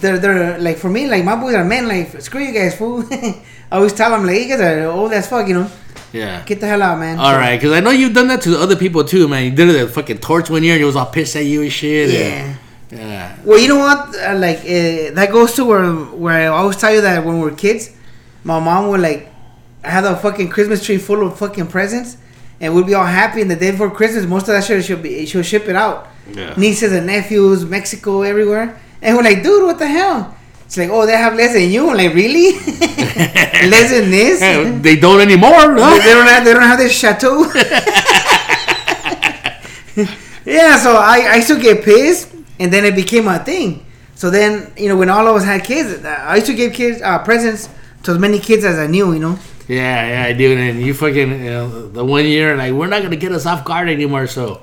they're they're like for me like my boys are men like screw you guys fool. I always tell them like you guys are old as fuck you know Yeah. get the hell out man. All right, because I know you've done that to other people too, man. You did it at fucking torch one year, and he was all pissed at you and shit. Yeah. and- yeah. Well, you know what? Uh, like uh, that goes to where where I always tell you that when we were kids, my mom would like have a fucking Christmas tree full of fucking presents, and we'd be all happy. And the day before Christmas, most of that shit she'll be she'll ship it out. Yeah. Nieces and nephews, Mexico, everywhere. And we're like, dude, what the hell? It's like, oh, they have less than you. I'm like, really? less than this? Hey, they don't anymore. they, they don't have they don't have this chateau. yeah, so I, I used to get pissed, and then it became a thing. So then you know when all of us had kids, I used to give kids uh, presents to as many kids as I knew. You know. Yeah, yeah, I do. And you fucking you know, the one year, like we're not gonna get us off guard anymore. So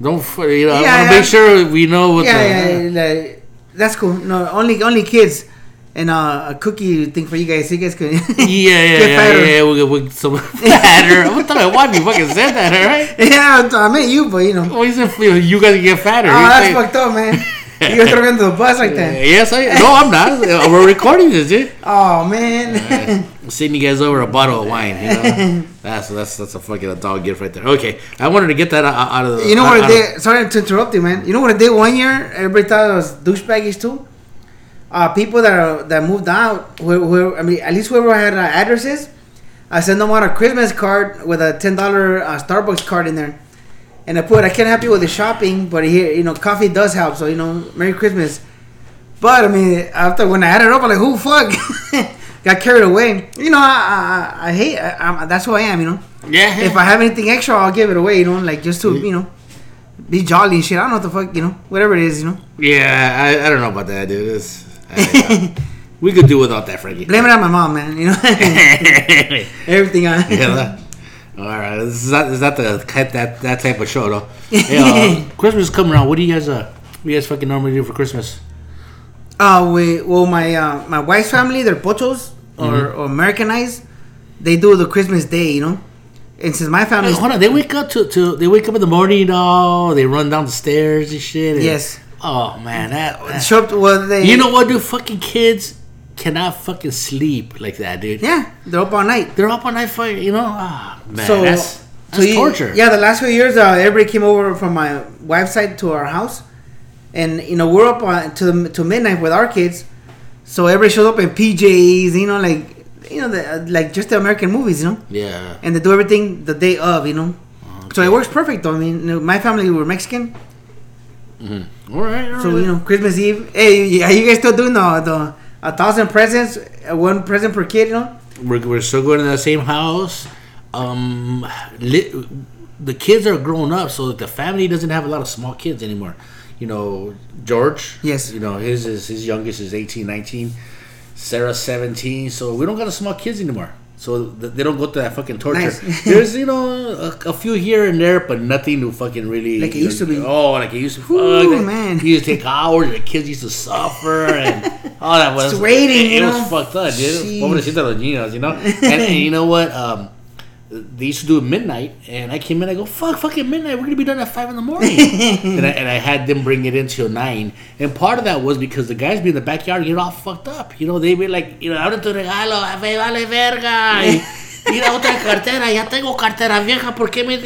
don't, you know, Yeah, I want to yeah. make sure we know what Yeah, the. yeah, yeah, like, that's cool. No, only only kids, and uh, a cookie thing for you guys. So you guys can. Yeah, yeah, Get yeah, fatter. yeah, We'll get we'll, some fatter. Tell my wife you fucking said that, all right? yeah, I meant you, but you know. What it? You, know, you guys get fatter. Oh, that's fucked up, man. You gonna throw me under the bus like that? Yes, I. No, I'm not. We're recording this, dude. Oh man. You guys over a bottle of wine. You know, that's that's that's a fucking dog gift right there. Okay, I wanted to get that out, out of the. You know out, what I out of- Sorry to interrupt you, man. You know what I did one year? Everybody thought it was douchebaggers too. Uh, people that are, that moved out, who, who, I mean, at least whoever had uh, addresses, I sent them out a Christmas card with a ten dollar uh, Starbucks card in there, and I put, I can't help you with the shopping, but here, you know, coffee does help. So you know, Merry Christmas. But I mean, after when I added it up, I'm like, who fuck? Got carried away. You know, I I, I hate. I, I'm, that's who I am. You know Yeah. if I have anything extra, I'll give it away. You know, like just to you know, be jolly and shit. I don't know what the fuck, you know, whatever it is, you know. yeah, I, I don't know about that, dude. It's, I, uh, we could do without that, Frankie. Blame it on my mom, man. You know, everything on. that- All right, this is not, this is not the that that type of show though. Hey, uh, Christmas is coming around. What do you guys uh? What do you guys fucking normally do for Christmas? Uh, we well, my uh, my wife's family, they're pochos or, or Americanized. They do the Christmas day, you know. And since my Hey, family, hold on, they wake up to, to they wake up in the morning, oh, they run down the stairs and shit. and- yes, Oh man, that. that- show up. Well, they you know what, dude? Fucking kids cannot fucking sleep like that, dude. yeah, they're up all night. They're up all night for You know, ah man, so that's that's so you- torture. Yeah, the last few years, uh, everybody came over from my wife's side to our house, and you know we're up on, to to midnight with our kids. So everybody shows up in PJs, you know, like you know, the, uh, like just the American movies, you know, yeah. and they do everything the day of, you know. So it works perfect. Though. I mean, you know, my family were Mexican, All right, all so right. you know, Christmas Eve. Hey, yeah, you guys still doing the the a thousand presents, uh, one present per kid, you know? we're, we're still going to the same house. Um, li- the kids are grown up, so the family doesn't have a lot of small kids anymore. You know, George. Yes. You know, his is his youngest is 18, 19. Sarah's 17. So we don't got a small kids anymore. So th- they don't go through that fucking torture. Nice. There's, you know, a, a few here and there, but nothing to fucking really. Like it used to be. Oh, like it used to. Ooh, fuck, man. It used to take hours. The kids used to suffer and all that was. Waiting, It, you it was know? fucked up, dude. Jeez. Pobrecita los niños, you know. And, and you know what? Um, they used to do it midnight, and I came in. I go, "Fuck, fucking midnight! We're gonna be done at five in the morning." and, I, and I had them bring it in till nine. And part of that was because the guys be in the backyard get all fucked up. You know, they be like, "You know, ahora tu regalo, vale verga." Mira otra cartera, ya tengo cartera vieja, ¿por qué me...?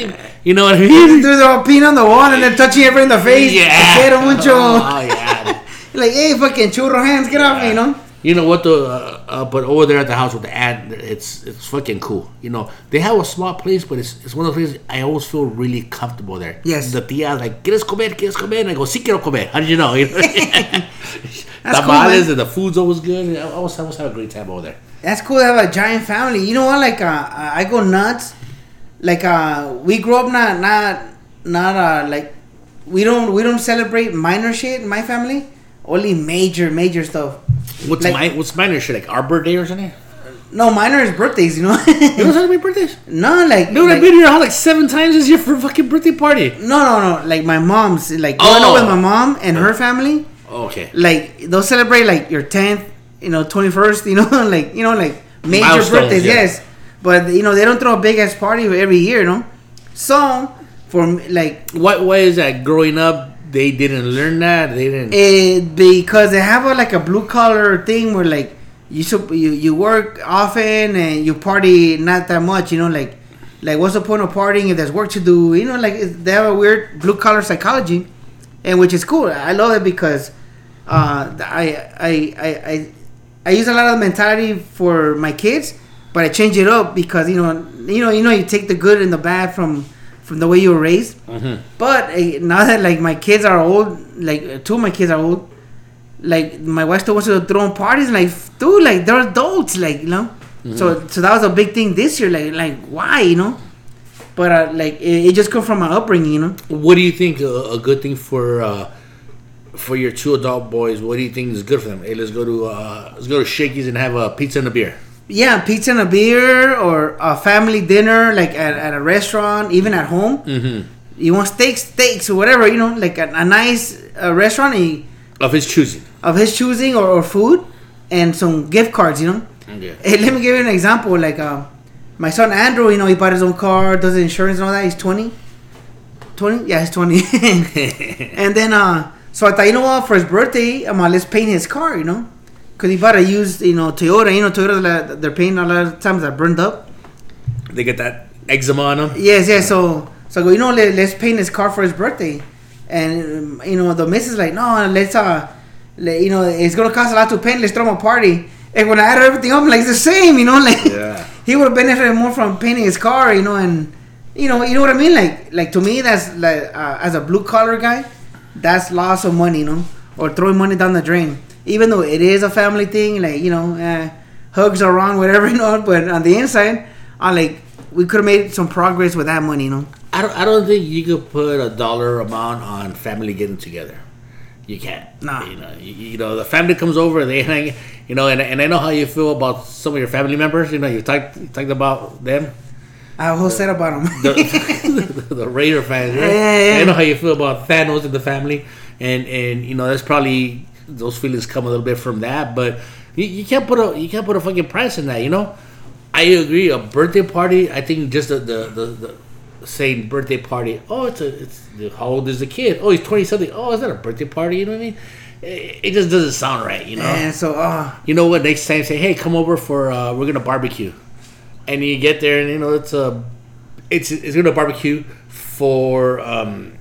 You know what I mean? Dude, they're all peeing on the wall and then touching everyone in the face. Yeah. Quiero mucho. Oh, yeah. Like, hey, fucking churro hands, get off me, you know? You know what the. Uh, uh, but over there at the house with the ad, it's it's fucking cool. You know, they have a small place, but it's it's one of those places I always feel really comfortable there. Yes. The tia like, ¿Quieres comer? ¿Quieres comer? And I go, sí quiero comer. How did you know? You know? That's cool, and the food's always good. I always, I always have a great time over there. That's cool to have a giant family. You know what? Like, uh, I go nuts. Like, uh, we grew up not, not, not, uh, like, we don't, we don't celebrate minor shit in my family. Only major, major stuff. What's Like- my what's minor shit like our birthday or something? No, mine minor is birthdays, you know? You don't celebrate birthdays? no, like, Dude, like I've been to your house like seven times this year for a fucking birthday party. no, no, no. Like, my mom's, like, growing up Oh. with my mom and her family. Oh, okay. like they'll celebrate like your 10th you know 21st you know like you know like major Milestones, birthdays yeah. yes but you know they don't throw a big ass party every year you know so for like what why is that? Growing up, they didn't learn that. They didn't. It, because they have a, like a blue collar thing where like you you you work often and you party not that much. You know, like like what's the point of partying if there's work to do? You know, like they have a weird blue collar psychology, and which is cool. I love it because uh, I, I I I I use a lot of mentality for my kids, but I change it up because you know you know you know you take the good and the bad from from the way you were raised. Mhm. But uh, now that like my kids are old, like uh, two of my kids are old, like my wife still wants to throw parties. Like, dude, like they're adults, like you know. So so that was a big thing this year. Like like why you know? But uh, like it, it just comes from my upbringing, you know. What do you think a, a good thing for uh, for your two adult boys? What do you think is good for them? Hey, let's go to uh, let's go to Shakey's and have a pizza and a beer. Yeah, pizza and a beer or a family dinner, like at, at a restaurant, even at home. Mm-hmm. You want steaks, steaks or whatever, you know, like a, a nice uh, restaurant and you- Of his choosing. of his choosing or, or food, and some gift cards, you know. Okay. Hey, let me give you an example. Like, uh, my son Andrew, you know, he bought his own car, does insurance and all that. He's 20. 20? Yeah, he's 20. and then, uh, so I thought, you know what, for his birthday, I'm gonna let's paint his car, you know? Because bought a used, you know, Toyota. You know, Toyota, like, they're painting a lot of times that burned up. They get that eczema on them. Yes, yes. So, so I go, you know, let, let's paint his car for his birthday. And, you know, the missus like, no, let's, uh, let, you know, it's going to cost a lot to paint. Let's throw him a party. And when I added everything up, I'm like, it's the same, you know, like, Yeah. he would have benefited more from painting his car, you know, and, you know, you know what I mean? Like, like to me, that's like, uh, as a blue collar guy, that's loss of money, you know, or throwing money down the drain. Even though it is a family thing, like, you know, uh, hugs are wrong, whatever, you know, but on the inside, I'm like, we could have made some progress with that money, you know. I don't. I don't think you could put a dollar amount on family getting together. You can't. Nah. You know. You, you know the family comes over. They hang. You know, and, and I know how you feel about some of your family members. You know, you talked you talked about them. I have a whole set about them. the, the Raider fans, right? Yeah, yeah, yeah. I know how you feel about Thanos and the family, and and you know that's probably those feelings come a little bit from that, but you, you can't put a you can't put a fucking price in that, you know. I agree. A birthday party, I think just the the, the, the saying birthday party. Oh, it's a it's how old is the kid? Oh, he's twenty something. Oh, is that a birthday party? You know what I mean? It, it just doesn't sound right, you know. and so, uh, You know what? Next time, say, hey, come over for uh, we're gonna barbecue, and you get there, and you know it's a it's it's gonna barbecue for um,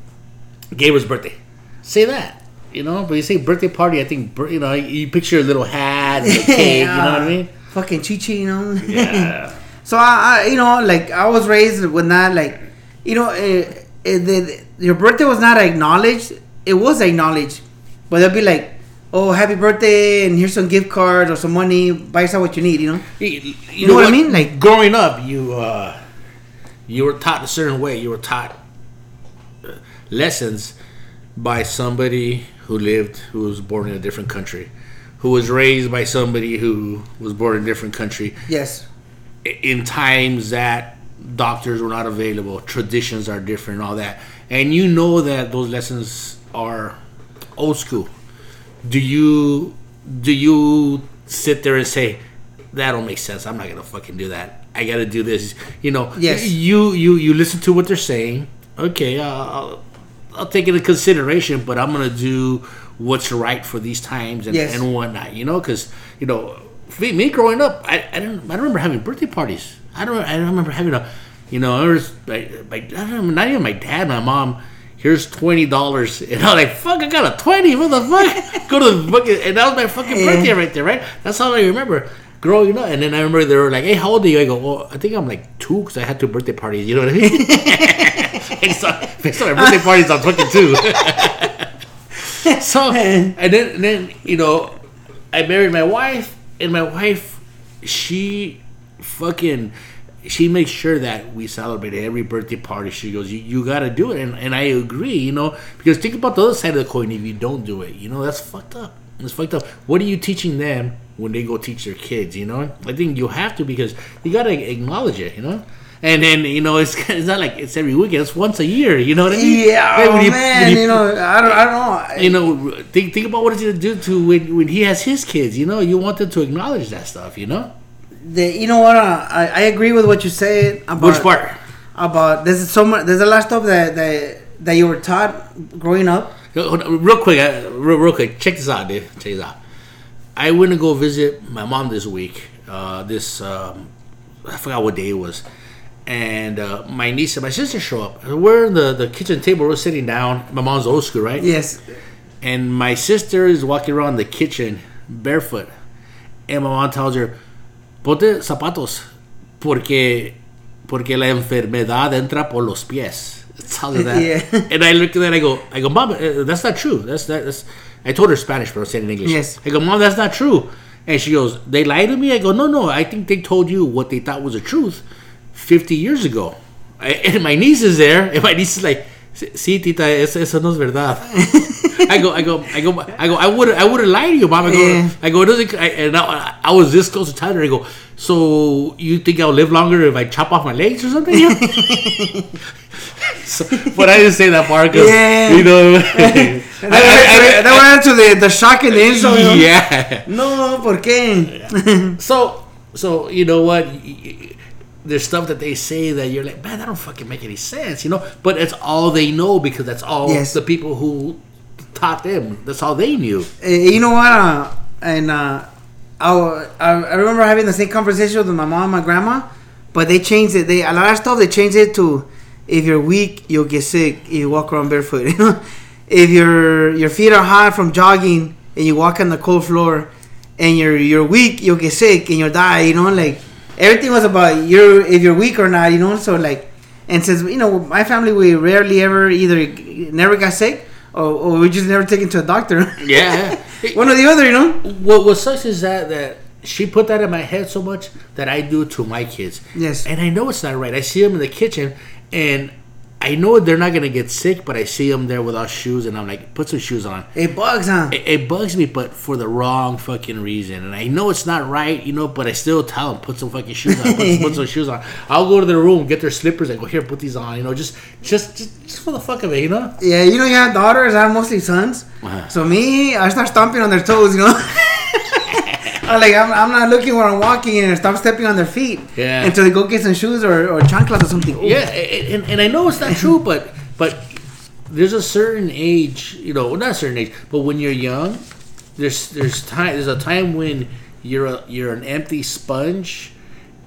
Gabriel's birthday. Say that, you know. But you say birthday party, I think you know you picture a little hat, and a cake. You know what I mean? fucking Chi Chi, you know? Yeah. So I, I, you know, like I was raised with not like, you know, it, it, the, your birthday was not acknowledged. It was acknowledged, but they'll be like, "Oh, happy birthday!" and here's some gift cards or some money. Buy yourself what you need. You know? You, You know what I mean? Like- growing up, you uh, you were taught a certain way. You were taught uh, lessons by somebody who lived, who was born in a different country, who was raised by somebody who was born in a different country. Yes. In times that doctors were not available, traditions are different, all that, and you know that those lessons are old school. Do you do you sit there and say that don't make sense? I'm not gonna fucking do that. I gotta do this. You know. Yes. You you you listen to what they're saying. Okay. Uh, I'll, take it into consideration, but I'm gonna do what's right for these times and, Yes. and whatnot. You know, because you know, me, me growing up, I, I don't I don't remember having birthday parties. I don't I don't remember having a, you know, I was like, like I don't know, not even my dad, my mom. Here's twenty dollars, and I'm like, "Fuck! I got a twenty, motherfucker." Go to the fucking, and that was my fucking Yeah. birthday right there, right? That's all I remember growing up. And then I remember they were like, "Hey, how old are you?" I go, "Well, I think I'm like two because I had two birthday parties." You know what I mean? so, so my birthday parties, I'm fucking two. so and then and then you know I married my wife and my wife she fucking she makes sure that we celebrate every birthday party she goes you, you gotta do it and, and I agree you know because think about the other side of the coin if you don't do it you know that's fucked up it's fucked up what are you teaching them when they go teach their kids you know I think you have to because you gotta acknowledge it you know and then you know it's, it's not like it's every weekend it's once a year you know what I mean Yeah, Hey, oh, you- man. when You, know, I don't, I don't know. you know, think think about what it's gonna do to when, when he has his kids. You know, you want them to acknowledge that stuff. You know, the, you know what? Uh, I, I agree with what you said about which part? about there's so much. There's a lot of stuff that that that you were taught growing up. Real quick, uh, real, real quick. Check this out, dude. Check this out. I went to go visit my mom this week. Uh, this um, I forgot what day it was, and uh, my niece and my sister show up. We're in the, the kitchen table. We're sitting down. My mom's old school, right? Yes. And my sister is walking around the kitchen barefoot, and my mom tells her, "Ponte zapatos, porque porque la enfermedad entra por los pies." Tells her that. Yeah. And I look at that. I go, I go, Mom, uh, that's not true. That's that, that's. I told her Spanish, but I said it in English. Yes. I go, Mom, that's not true. And she goes, They lied to me. I go, No, no. I think they told you what they thought was the truth, fifty years ago. I, and my niece is there, and my niece is like, Sí, tita, eso, eso no es verdad. I go, I go, I go, I go. I would, I wouldn't lie to you, mom. I go, Yeah. I go. It doesn't. I, and I, I was this close to her. I go. So you think I'll live longer if I chop off my legs or something? so, but I didn't say that part because Yeah. you know. That went into the, the shock and the insult. yeah. No, ¿por qué? So, so you know what? There's stuff that they say that you're like, man, that don't fucking make any sense, you know. But it's all they know because that's all Yes. the people who taught them. That's all they knew. Eh, you know what? Uh, and uh, I, I I remember having the same conversation with my mom and my grandma, but they changed it. They a lot of stuff they changed it to if you're weak, you'll get sick. if You walk around barefoot. You know, if your your feet are hot from jogging and you walk on the cold floor, and you're you're weak, you'll get sick and you'll die. You know, like everything was about you're if you're weak or not. You know, so like. And since you know my family, we rarely ever either never got sick or, or we just never taken to a doctor. Yeah. One or the other, you know. what what sucks is that that she put that in my head so much that I do to my kids. Yes. And I know it's not right. I see them in the kitchen, and I know they're not gonna get sick, but I see them there without shoes, and I'm like, put some shoes on. It bugs, huh? It, it bugs me, but for the wrong fucking reason. And I know it's not right, you know, but I still tell them put some fucking shoes on. Put, put some shoes on. I'll go to their room, get their slippers, and go here, put these on. You know, just just just, just for the fuck of it, you know. Yeah, you know, you have daughters. I have mostly sons. Uh-huh. So me, I start stomping on their toes, you know. Like I'm, I'm not looking where I'm walking and stop stepping on their feet. Yeah. Until they go get some shoes or, or chanclas or something. Ooh. Yeah, and, and I know it's not true, but but there's a certain age, you know, not a certain age, but when you're young, there's there's time there's a time when you're a, you're an empty sponge,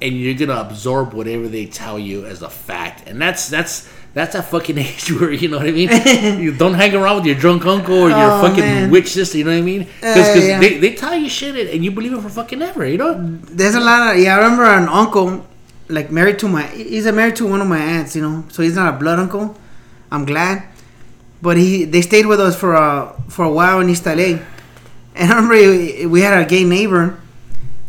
and you're gonna absorb whatever they tell you as a fact, and that's that's that's a fucking age where you know what I mean. you don't hang around with your drunk uncle or your Oh, fucking man. witch sister. You know what I mean? Because Uh, yeah. they, they tell you shit and you believe it for fucking ever. You know? There's a lot of yeah. I remember an uncle, like married to my. He's married to one of my aunts, you know. So he's not a blood uncle. I'm glad, but he they stayed with us for a for a while in East LA, and I remember he- we had a gay neighbor,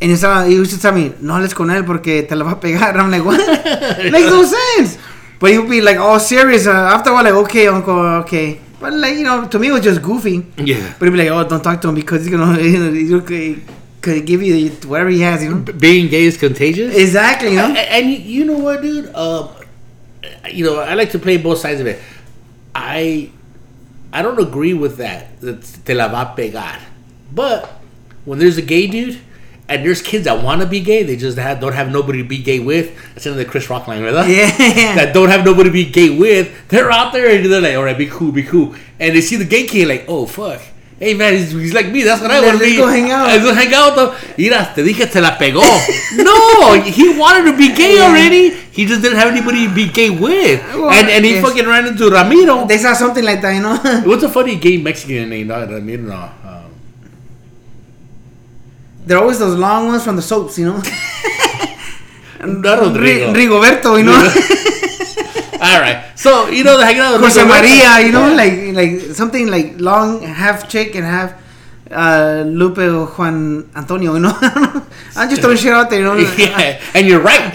and he saw he used to tell me no hables con él porque te la va a pegar. And I'm like what? Makes no sense. But he would be like all serious. Uh, after a while, like okay, uncle, okay. But like you know, to me it was just goofy. Yeah. But he'd be like, oh, don't talk to him because he's gonna you know, he's gonna could give you whatever he has, you know. Being gay is contagious. Exactly, you know. And, and you- you know what, dude? Um, you know, I like to play both sides of it. I I don't agree with that. that Te la va a pegar. But when there's a gay dude and there's kids that want to be gay, they just have, don't have nobody to be gay with. That's another Chris Rock line, right? Yeah. That don't have nobody to be gay with. They're out there and they're like, all right, be cool, be cool. And they see the gay kid like, oh, fuck. Hey man, he's, he's like me. That's what I want to let's be. go hang out. Let's go hang out. Though. Mira, te dije te la pegó. no, he wanted to be gay Yeah. already. He just didn't have anybody to be gay with, Well, and and he yes. fucking ran into Ramiro. They saw something like that, you know. What's a funny gay Mexican name? No, Ramiro. No. Um, They're always those long ones from the soaps, you know. not Rodrigo. Ri- Rigoberto, you know. All right. So you know, hanging out with Jose. Maria, you know, Yeah. like like something like long, half chick and half uh, Lupe or Juan Antonio, you know. I'm just throwing shit out there, you know. yeah, and you're right.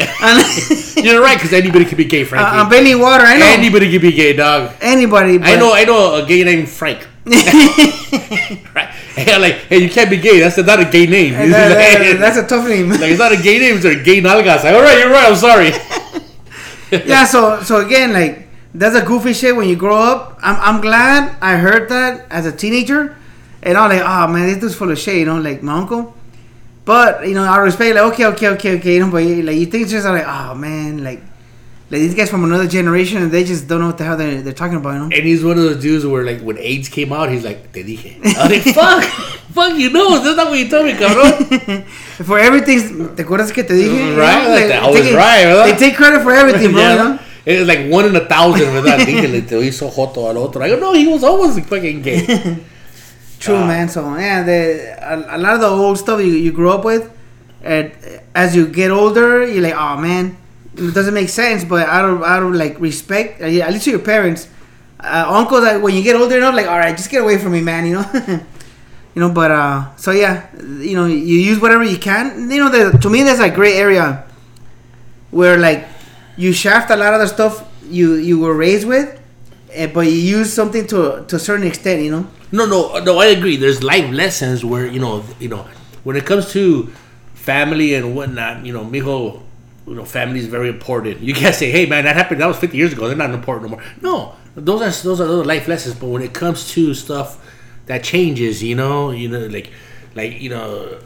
You're right because anybody could be gay, Frankie. I'm bailing water. I know anybody could be gay, dog. anybody. I know, I know a gay named Frank. right? Hey, like, hey, you can't be gay. That's not a gay name. That- that- that's a tough name. like, it's not a gay name. It's a gay nalgas. Like, all right, you're right. I'm sorry. yeah, so so again, like that's a goofy shit when you grow up. I'm I'm glad I heard that as a teenager, and I'm like, oh man, this dude's full of shit, you know, like my uncle. But you know, I respect like okay, okay, okay, okay, you know, but like you think it's just like, oh man, like like these guys from another generation, and they just don't know what the hell they're, they're talking about. You know? And he's one of those dudes where, like, when AIDS came out, he's like, "Te dije." I was like, "Fuck, fuck, you know, that's not what you told me, cabrón." For everything, ¿te acuerdas que te dije? Right? Like, they- that always take right, ¿verdad? They take credit for everything, bro. Yeah. You know? It was like one in a thousand, ¿verdad? Dígale, te hizo joto al otro. I go, no, he was always fucking gay. True, Ah. man. So yeah, the a, a lot of the old stuff you, you grew up with, and as you get older, you're like, oh man, it doesn't make sense. But out of out of like respect, uh, yeah, at least to your parents, uh, uncles, like when you get older enough, like, all right, just get away from me, man. You know. You know, but uh, so yeah, you know, you use whatever you can. You know, the, to me, there's a gray area where like you shaft a lot of the stuff you you were raised with, eh, but you use something to to a certain extent. You know. No, no, no. I agree. There's life lessons where you know, you know, when it comes to family and whatnot, you know, mijo, you know, family is very important. You can't say, "Hey, man, that happened. That was 50 years ago. They're not important no more." No, those are those are those life lessons. But when it comes to stuff that changes, you know, you know, like, like you know.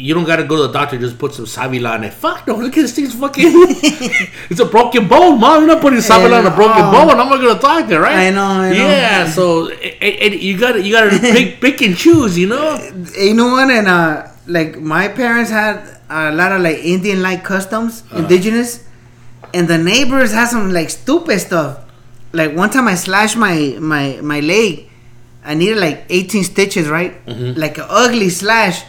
You don't gotta go to the doctor. Just put some Savila on it. Fuck no! Look at this thing's fucking. it's a broken bone, mom. You're not putting Savila on a broken oh. bone. I'm not gonna talk there, right? I know, I know. Yeah, so and, and you gotta you gotta pick pick and choose, you know. you know what? And uh, like my parents had a lot of like Indian like customs, indigenous, and the neighbors had some like stupid stuff. Like one time I slashed my my my leg. I needed like 18 stitches, right? Like an ugly slash.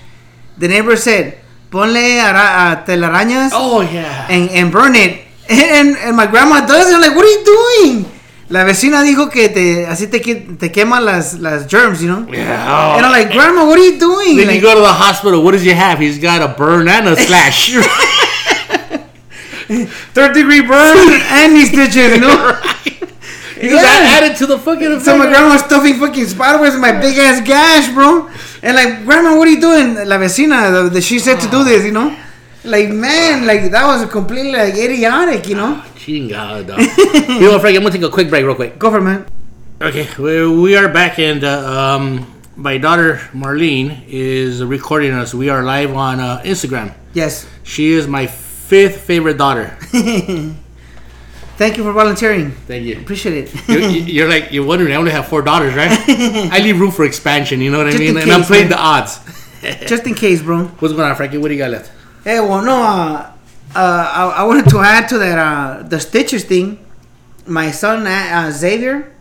The neighbor said, "Ponle ara- uh, telarañas Oh yeah. and, and burn it." And, and my grandma does it. I'm like, "What are you doing?" La vecina dijo que te así te, te queman las las germs, you know. yeah. And I'm like, Grandma, what are you doing? then Like, you go to the hospital. What does he have? He's got a burn and a slash. third degree burn and these stitches, you know? You just Yeah. add it to the fucking. So my grandma's stuffing fucking spiderwebs in my big ass gash, bro. And like, Grandma, what are you doing? La vecina, the, the, she said to do this, you know? Like, man, like that was completely like idiotic, you know? Chingado. you know, what, Frank, I'm gonna take a quick break, real quick. Go for it, man. Okay, we, we are back, and uh, um, my daughter Marlene is recording us. We are live on uh, Instagram. Yes. She is my fifth favorite daughter. Thank you for volunteering. Thank you. Appreciate it. You're, you're like you're wondering. I only have four daughters, right? I leave room for expansion. You know what I mean? in And I'm playing man. the odds. Just in case, bro. What's going on, Frankie? What do you got left? Hey, well, no, uh, uh, I, I wanted to add to that uh, the stitches thing. My son uh, uh, Xavier,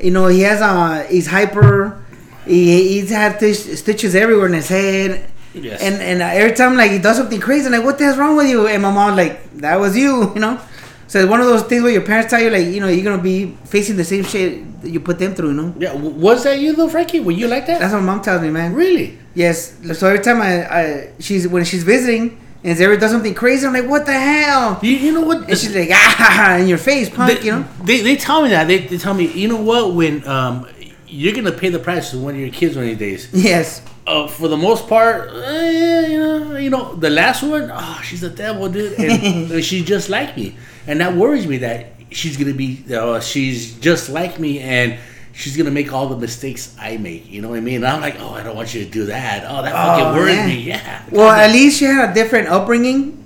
you know, he has uh, he's hyper. He, he's had tis- stitches everywhere in his head, Yes. and and uh, every time like he does something crazy, I'm like, what the hell's wrong with you? And my mom like, that was you, you know. So it's one of those things where your parents tell you like, you know, you're gonna be facing the same shit that you put them through, you know. yeah, was that you though, Frankie? Were you like that? That's what mom tells me, man. really? Yes. So every time I, I she's when she's visiting and Xavier does something crazy, I'm like, what the hell? You, you know what? And she's like, ah, in your face, punk, they, you know? they, they tell me that. They, they tell me, you know what? When um, you're gonna pay the price of one of your kids one of these days. Yes. Uh, for the most part, eh, you know, you know, the last one, oh, she's a devil, dude, and she's just like me, and that worries me that she's gonna be, uh, she's just like me, and she's gonna make all the mistakes I make. You know what I mean? And I'm like, oh, I don't want you to do that. Oh, that fucking Oh, worries man. me. Yeah. Well, at least she had a different upbringing,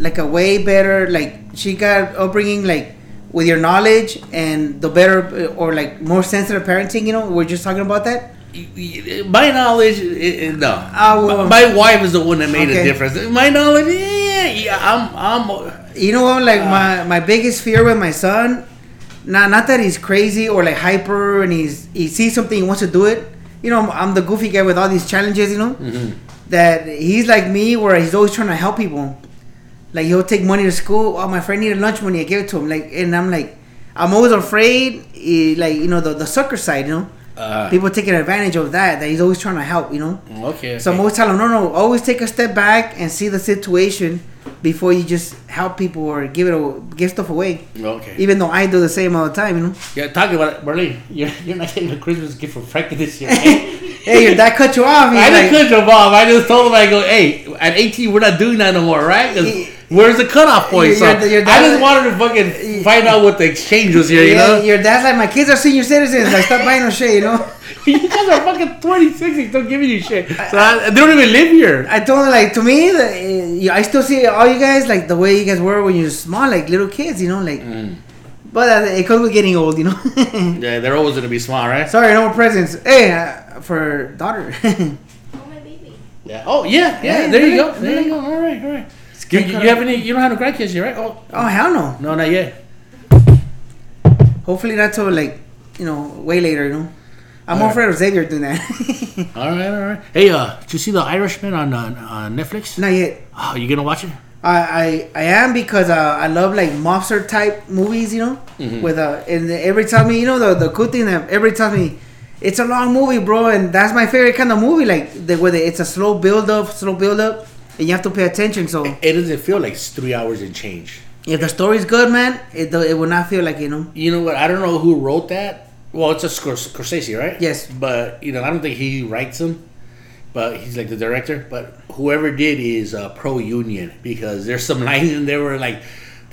like a way better, like she got upbringing like with your knowledge and the better or like more sensitive parenting. You know, we're just talking about that. My knowledge, eh, eh, no. Well- my, my wife is the one that made Okay. a difference. My knowledge, yeah, yeah, I'm, I'm. You know what? Uh. Like my my biggest fear with my son, not not that he's crazy or like hyper and he's he sees something he wants to do it. You know, I'm, I'm the goofy guy with all these challenges. You know, Mm-hmm. that he's like me where he's always trying to help people. Like he'll take money to school. Oh, my friend needed lunch money. I give it to him. Like, and I'm like, I'm always afraid. eh, like you know the the sucker side. You know, Uh, people taking advantage of that. That he's always trying to help. You know. okay. So I'm okay. always telling them, no, no, always take a step back and see the situation before you just help people or give it, a, give stuff away. okay. Even though I do the same all the time, you know. Yeah, talking about it, Marlene. You're, you're not getting a Christmas gift from Frankie this year. Hey, your dad cut you off. I like, didn't cut your mom. I just told him I go, hey, at 18 we're not doing that no more, right? 'Cause Y- where's the cutoff point? Your- So your- your I dad- just wanted to fucking find out what the exchange was here, you yeah, know? your dad's like, my kids are senior citizens. Like, stop buying no shit, you know. you guys are fucking 26 and still giving you shit. So I, they don't even live here. I told him like to me, the, uh, I still see all you guys like the way you guys were when you were small, like little kids, you know, like. Mm. But uh, it comes with getting old, you know. Yeah, they're always gonna be small, right? Sorry, no more presents. Hey, uh, for daughter. Oh, my baby. Yeah. Oh yeah, yeah. Yeah, there you go. yeah, There you yeah. go. All right, all right. You, you, you have any? You don't have no grandkids yet, right? Oh, oh hell no! no, not yet. Hopefully not till like, you know, way later. You know, I'm more Alright. afraid of Xavier doing that. All right, all right. Hey, uh, did you see the Irishman on uh, on Netflix? not yet. Oh, you gonna watch it? I, I I am because uh, I love like mobster type movies, you know. Mhm. With uh, and every time me, you know, the the cool thing that every time me, it's a long movie, bro, and that's my favorite kind of movie. Like the where it's a slow build up, slow build up, and you have to pay attention. So It doesn't feel like it's three hours and change. if the story's good, man, it it will not feel like you know. You know what? I don't know who wrote that. Well, it's a Scors- Scorsese, right? Yes. But you know, I don't think he writes them. But he's like the director. But whoever did is uh, pro union because there's some lines in there where like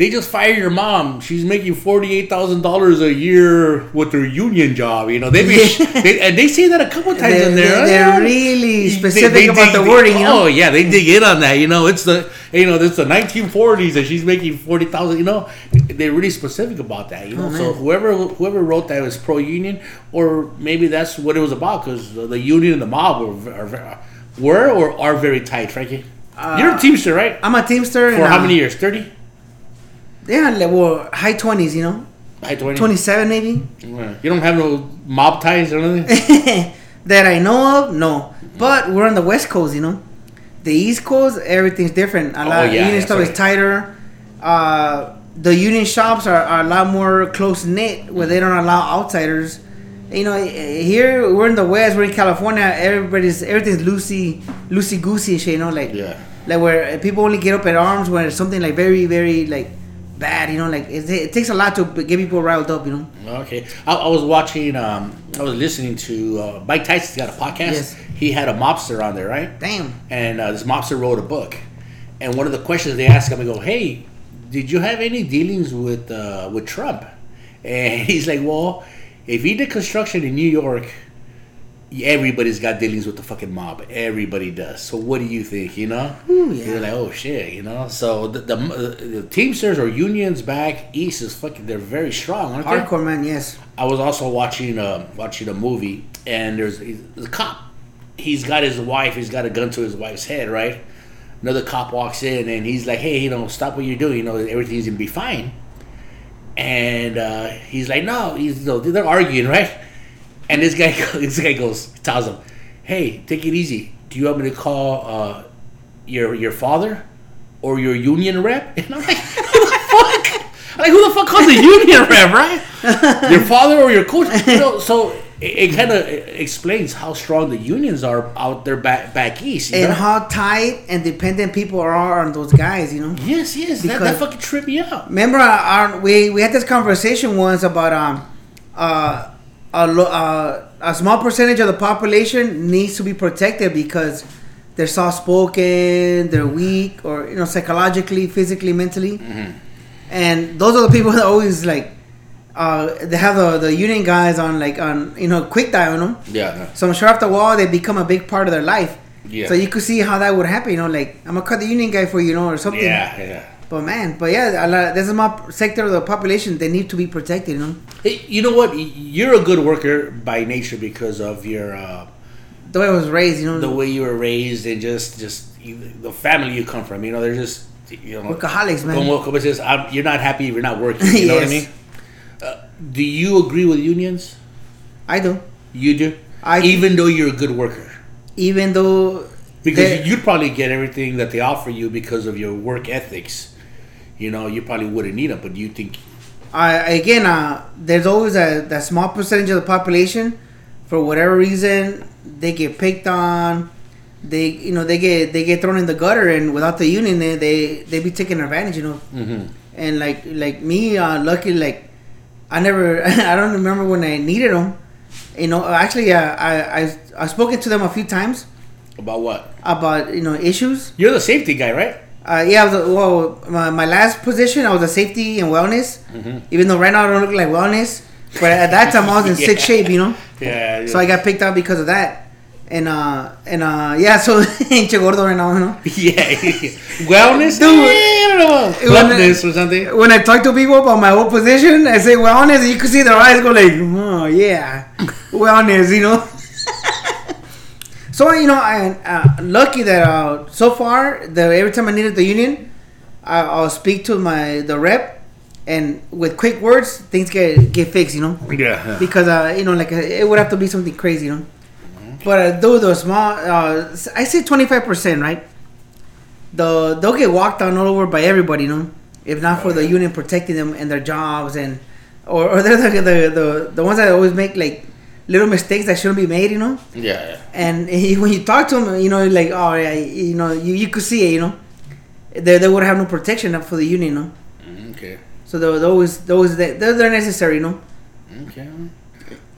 they just fired your mom. She's making forty eight thousand dollars a year with her union job. You know they, be, they and they say that a couple times They're, in there. they're, they're really specific they about dig- the wording, you know. Oh yeah, they dig in on that. You know, it's the you know it's the 1940s and she's making forty thousand. You know, they're really specific about that. You know, Oh, so whoever whoever wrote that was pro union, or maybe that's what it was about because the, the union and the mob were are, were or are very tight. Frankie, you're a teamster, right? I'm a teamster. For how uh, many years? Thirty. Yeah, like, well, high twenties, you know, High twenty. twenty seven maybe. Yeah. You don't have no mob ties or anything. that I know of, no. But we're on the West Coast, you know. The East Coast, everything's different. A Oh, lot yeah, union that's stuff is tighter. Uh, the union shops are, are a lot more close knit, where they don't allow outsiders. You know, here we're in the West, we're in California. Everybody's everything's loosey, loosey goosey shit. You know, like Yeah. like where people only get up at arms when it's something like very, very like bad. You know, like it, it takes a lot to get people riled up. You know. Okay, I, I was watching. Um, I was listening to uh, Mike Tyson's got a podcast. Yes. He had a mobster on there, right? Damn. And uh, this mobster wrote a book. And one of the questions they asked him, I go, "Hey, did you have any dealings with uh, with Trump?" And he's like, "Well, if he did construction in New York, everybody's got dealings with the fucking mob. Everybody does. So what do you think? You know? Ooh, yeah. You're like, oh shit, you know. So the, the, the Teamsters or unions back east is fucking. They're very strong, aren't they? Hardcore man, yes. I was also watching uh, watching a movie, and there's the cop. He's got his wife. He's got a gun to his wife's head, right? Another cop walks in, and he's like, "Hey, you know, stop what you're doing. You know, everything's gonna be fine." And uh, he's like, "No, he's you know, they're arguing, right?" And this guy, this guy goes, tells him, "Hey, take it easy. Do you want me to call uh, your your father or your union rep?" And I'm like, "Who the fuck?" I'm like, who the fuck calls a union rep, right? your father or your coach? You know, so it, it kind of explains how strong the unions are out there back back east. And know? how tight and dependent people are on those guys, you know. yes, yes, that, that fucking tripped me out. Remember, our, we we had this conversation once about um, uh, a lo- uh, a small percentage of the population needs to be protected because they're soft spoken, they're weak, or you know, psychologically, physically, mentally, and those are the people that always like. Uh, they have the, the union guys on like on you know quick dial, on them. Yeah. So I'm sure after a while they become a big part of their life. Yeah. So you could see how that would happen, you know, like I'm gonna cut the union guy for you, you know, or something. yeah, yeah. But man, but yeah, a lot, there's a sector of the population they need to be protected, you know. Hey, you know what? You're a good worker by nature because of your uh, The way I was raised, you know, the way you were raised and just just you, the family you come from. You know, they're just you know workaholics, man. Como, como says, I'm, you're not happy if you're not working. You know what I mean? Uh, do you agree with unions? I do, You do? I- Even though you're a good worker. even though Because you'd probably get everything that they offer you because of your work ethics. You know, you probably wouldn't need them, but do you think, I again, uh, there's always a that small percentage of the population, for whatever reason, they get picked on. They, you know, they get they get thrown in the gutter, and without the union, they they, they be taken advantage, you know. mm-hmm. And like like me, uh, lucky like I never I don't remember when I needed them. You know, actually, uh, I I I've spoken to them a few times about what? about you know issues. You're the safety guy, right? Uh, yeah, I was well, my, my last position, I was a safety and wellness. Mm-hmm. Even though right now I don't look like wellness, But at that time, I was in sick shape, you know. Yeah. So I got picked out because of that. And uh and uh yeah, so hinche gordo right now, you know. yeah. Wellness? Dude. I don't know. Plumpness or something. When I talk to people about my old position, I say wellness, and you can see their eyes go like, oh yeah, wellness, you know. So you know, I uh, lucky that uh, so far, the every time I needed the union, I, I'll speak to my the rep, and with quick words, things get get fixed, you know. Yeah. because uh, you know, like uh, it would have to be something crazy, you know. But uh, though the small, uh, I say twenty five percent, right? The they'll get walked on all over by everybody, you know. If not for the union protecting them and their jobs, and or, or they're the, the the the ones that always make like little mistakes that shouldn't be made, you know. Yeah, yeah. And he, when you talk to them, you know, like oh yeah, you know, you, you could see it, you know. They, they would have no protection for the union, you know. Mm, Okay. So tho- those those they're, they're necessary, you know. Okay.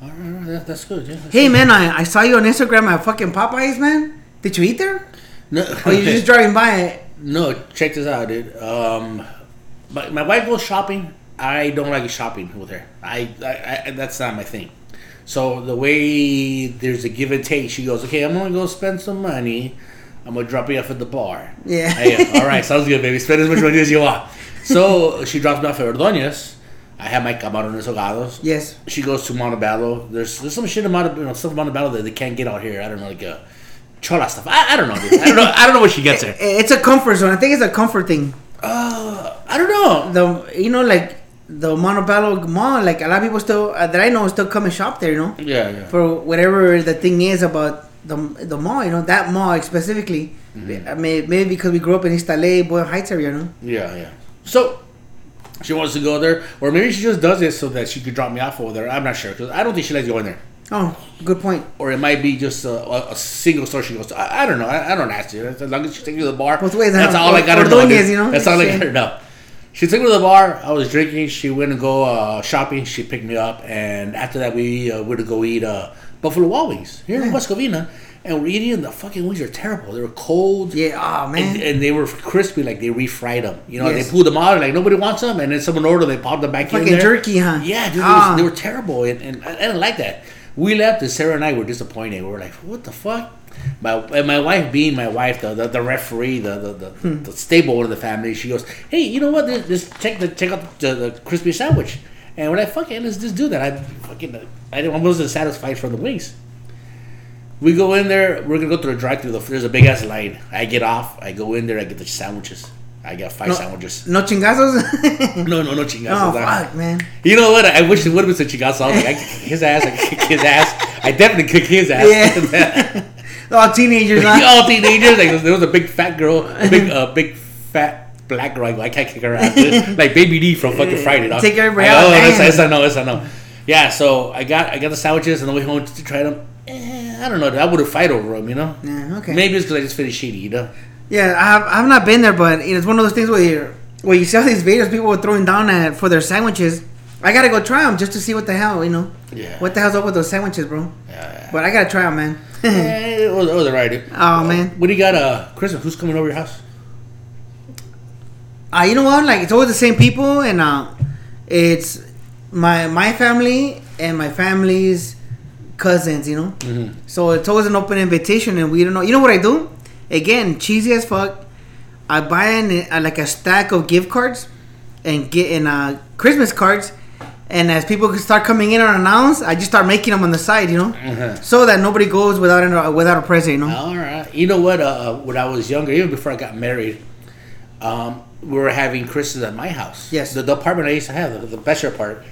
All right, all right. That, that's good. Yeah. that's Hey good. man, I, I saw you on Instagram at fucking Popeyes, man. Did you eat there? No, Or you just driving by it? no, check this out, dude. Um, my, my wife goes shopping. I don't like shopping with her. I, I, I that's not my thing. So the way there's a give and take, she goes, okay, I'm gonna go spend some money. I'm gonna drop you off at the bar. Yeah. Hey, all right, sounds good, baby. Spend as much money as you want. So she drops me off at Ordóñez. I have my camarones ahogados. Yes. She goes to Montebello. There's there's some shit in Montebello, you know, stuff in Montebello that they can't get out here. I don't know, like uh, chola stuff. I, I don't know. Dude. I don't know. I don't know what she gets there. It's a comfort zone. I think it's a comfort thing. Uh, I don't know. The you know like the Montebello Mall, like a lot of people still uh, that I know still come and shop there. You know, Yeah, yeah. for whatever the thing is about the the mall. You know that mall specifically. I mean, maybe because we grew up in East LA, Boyle Heights area. You know. Yeah, yeah. So she wants to go there, or maybe she just does it so that she could drop me off over there. I'm not sure because I don't think she likes going there. Oh, good point. Or it might be just a, a, single store she goes to. I, I don't know. I, I don't ask you. As long as she takes me to the bar, Both ways, that's all I gotta know. Ordóñez, you know? That's all I gotta know. She took me to the bar. I was drinking. She went to go uh, shopping. She picked me up, and after that, we uh, were to go eat uh, Buffalo Wild Wings here in West Covina. And we're eating, and the fucking wings are terrible. They were cold. Yeah. Oh man. And, and they were crispy, like they refried them. You know, Yes. they pulled them out, like nobody wants them, and then someone ordered, they popped them back in Fucking jerky, huh? Yeah, dude, they, Ah. was, they were terrible, and, and I didn't like that. We left, and Sarah and I were disappointed. We were like, "What the fuck?" My and my wife, being my wife, the the, the referee, the the, the, Hmm. the stable one of the family, she goes, "Hey, you know what? Just- Just check the check out the, the crispy sandwich." And we're like, "Fuck it, let's just do that." I fucking I didn't I wasn't satisfied from the wings. We go in there. We're gonna go through the drive-through. There's a big ass line. I get off. I go in there. I get the sandwiches. I got five No. sandwiches. No chingazos. No, no, no chingazo. oh nah. fuck, man. You know what? I wish it would have been some chingazo. I was like, I kick his ass. I kick his ass. I definitely kick his ass. Yeah. All teenagers. Huh? All teenagers. Like there was a big fat girl, a big, uh, big fat black girl. I can't kick her ass. like Baby D from fucking Friday. Dog. Take everybody go, out, Oh, that's, that's I know. That's I know. Yeah. So I got I got the sandwiches and the way home to try them. Eh, I don't know. I would have fight over them. You know. Yeah, okay. Maybe it's because I just finished shitty. You know. Yeah, I have, I've not been there, but it's one of those things where you where you see all these videos people are throwing down at for their sandwiches. I gotta go try them just to see what the hell, you know. Yeah. What the hell's up with those sandwiches, bro? Yeah. But I gotta try them, man. Eh, it was, it was alright. Oh, man. What do you got? Uh, Christmas. Who's coming over your house? uh, you know what? Like it's always the same people, and uh, it's my my family and my family's cousins. You know, Mm-hmm. so it's always an open invitation, and we don't know. You know what I do? Again, cheesy as fuck. I buy an, uh, like a stack of gift cards and get in uh, Christmas cards, and as people start coming in unannounced, I just start making them on the side. You know, Uh-huh. so that nobody goes without a, without a present. You know. All right. You know what? Uh, when I was younger, even before I got married, um, we were having Christmas at my house. Yes. The, the apartment I used to have, the, the bachelor part.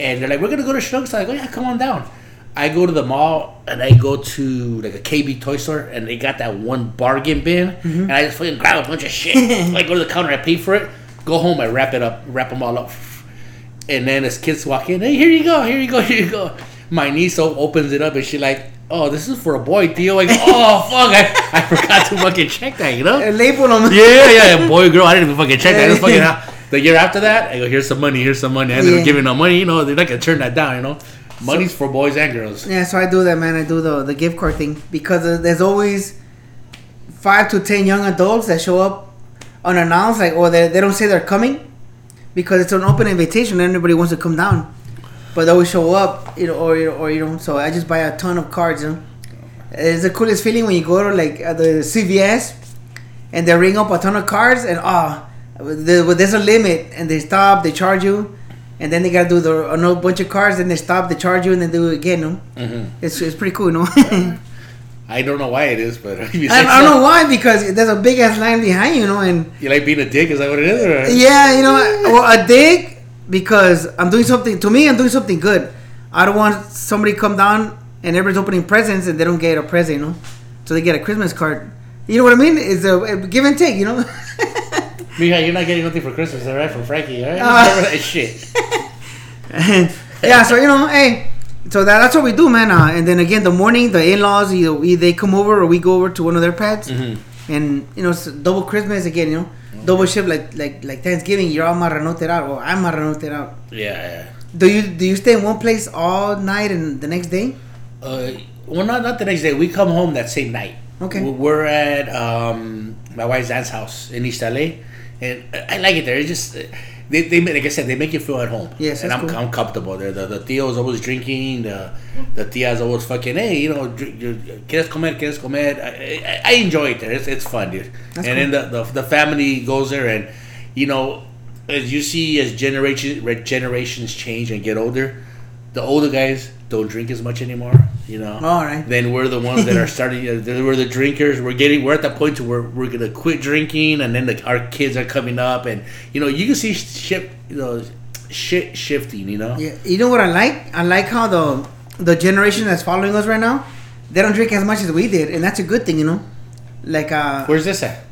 And they're like, we're going to go to Schnucks. I go, yeah, come on down. I go to the mall and I go to like a KB toy store and they got that one bargain bin. Mm-hmm. And I just fucking grab a bunch of shit. I go to the counter, I pay for it, go home, I wrap it up, wrap them all up. And then as kids walk in, hey, here you go, here you go, here you go. My niece opens it up and she like, oh, this is for a boy, Theo. I go, oh, fuck, I, I forgot to fucking check that, you know? Uh, label them. Yeah, yeah, yeah, boy, girl, I didn't even fucking check that. I fucking, the year after that, I go, here's some money, here's some money. I ended Yeah. up giving them money, you know, they're not gonna turn that down, you know? Money's for boys and girls. Yeah, so I do that, man. I do the the gift card thing because there's always five to ten young adults that show up unannounced, like or they, they don't say they're coming because it's an open invitation. and Everybody wants to come down. but they always show up, you know, or or you know. So I just buy a ton of cards. You know, it's the coolest feeling when you go to like uh, the CVS and they ring up a ton of cards and ah, the, there's a limit and they stop, they charge you. And then they gotta do the another bunch of cards. Then they stop, they charge you, and then do it again. No, Mhm. it's it's pretty cool, no. I don't know why it is, but I, I don't know why because there's a big ass line behind you, you know, and you like being a dick. Is that what it is? Or? yeah, you know, well, a dick because I'm doing something. To me, I'm doing something good. I don't want somebody come down and everybody's opening presents and they don't get a present, you know, so they get a Christmas card. You know what I mean? It's a, give and take, you know. Mija, you're not getting nothing for Christmas, all right? From Frankie, all right? Uh. That shit. yeah, so you know, hey, so that, that's what we do, man. Uh, and then again, the morning, the in-laws either we, they come over or we go over to one of their pads, Mhm. and you know, it's double Christmas again, you know, double shift like like like Thanksgiving. You're all marranoted out, or I'm marranoted out. Yeah, yeah. Do you do you stay in one place all night and the next day? Uh, well, not not the next day. We come home that same night. Okay. We- We're at um, my wife's aunt's house in East LA, and I like it there. It's just uh, they, they like I said they make you feel at home. Yes, and I'm, cool. I'm comfortable there. The the tío's always drinking. The the tía's always fucking hey, you know, quieres comer, quieres comer. I, I, I enjoy it there. It's, it's fun, dude. That's and then the, the the family goes there, and you know, as you see as generation generations change and get older, the older guys don't drink as much anymore. You know, All right. then we're the ones that are starting. We're the drinkers. We're getting. We're at that point to where we're gonna quit drinking, and then the, our kids are coming up, and you know you can see shit. You know, shit shifting. You know. Yeah, you know what I like? I like how the the generation that's following us right now, they don't drink as much as we did, and that's a good thing, you know. Like uh, Where's this at?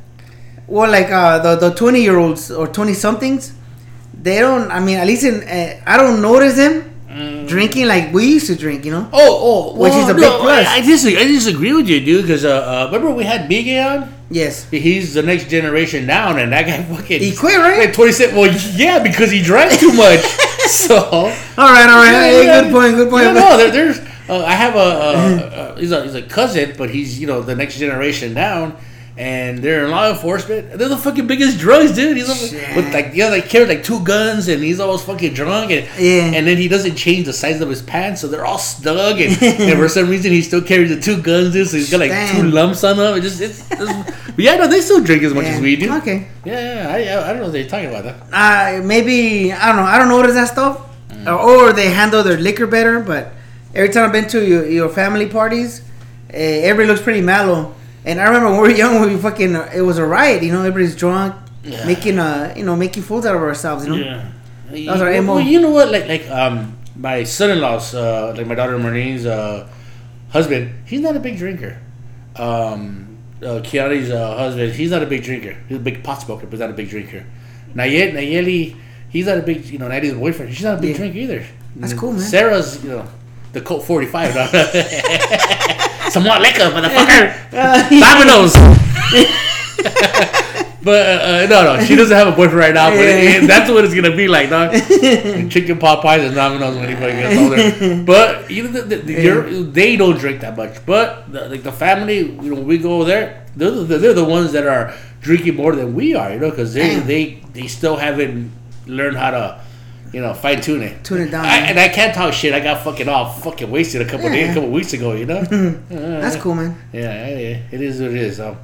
well, like uh, the the twenty year olds or twenty somethings, they don't. I mean, at least in uh, I don't notice them drinking like we used to drink, you know. Oh, oh, Which is a big plus. I, I disagree. I disagree with you, dude. Because uh, uh, remember we had Biggie on. Yes. He's the next generation down, and that guy fucking He quit, right? Twenty seven. Well, yeah, because he drank too much. so. All right, all right. Hey, Yeah, good point. Good point. Yeah, no, there, there's. Uh, I have a, a, a he's a he's a cousin, but he's you know the next generation down, and they're in law enforcement. They're the fucking biggest drugs, dude. He's Shit. with like yeah, they carry like two guns, and he's always fucking drunk, and Yeah. and then he doesn't change the size of his pants, so they're all snug, and, and for some reason he still carries the two guns, dude. So he's got like two lumps on him. It just it's, it's yeah, no, they still drink as much Yeah. as we do. Okay. Yeah, yeah, I, I don't know what they're talking about that. Uh, maybe I don't know. I don't notice that stuff, Mm. or, or they handle their liquor better. But every time I've been to your, your family parties, uh, everybody looks pretty mellow. And I remember when we were young, we fucking it was a riot. You know, everybody's drunk, Yeah. making uh, you know, making fools out of ourselves. You know. Yeah. Those are well, MO. well, you know what? Like, like um, my son-in-law's, uh, like my daughter Marine's uh, husband. He's not a big drinker. Um, uh, Kiani's uh, husband. He's not a big drinker. He's a big pot smoker, but he's not a big drinker. Nayet, Nayeli, he's not a big. You know, Nayeli's boyfriend. She's not a big Yeah. drinker either. That's cool, man. Sarah's, you know, the Colt 45. Some more liquor, motherfucker. Dominoes. But uh, uh, no, no, she doesn't have a boyfriend right now. But Yeah. it, that's what it's gonna be like, dog. Chicken pot pies and Domino's when he gets older. But you know, the, the, you're, they don't drink that much. But the, like the family, you know, we go there, they're the, they're the ones that are drinking more than we are, you know, because they they they still haven't learned how to. You know, fine tune it. Tune it down, I, and I can't talk shit. I got fucking all fucking wasted a couple days, a couple weeks ago. You know. That's cool, man. Yeah, yeah, it is what it is. So.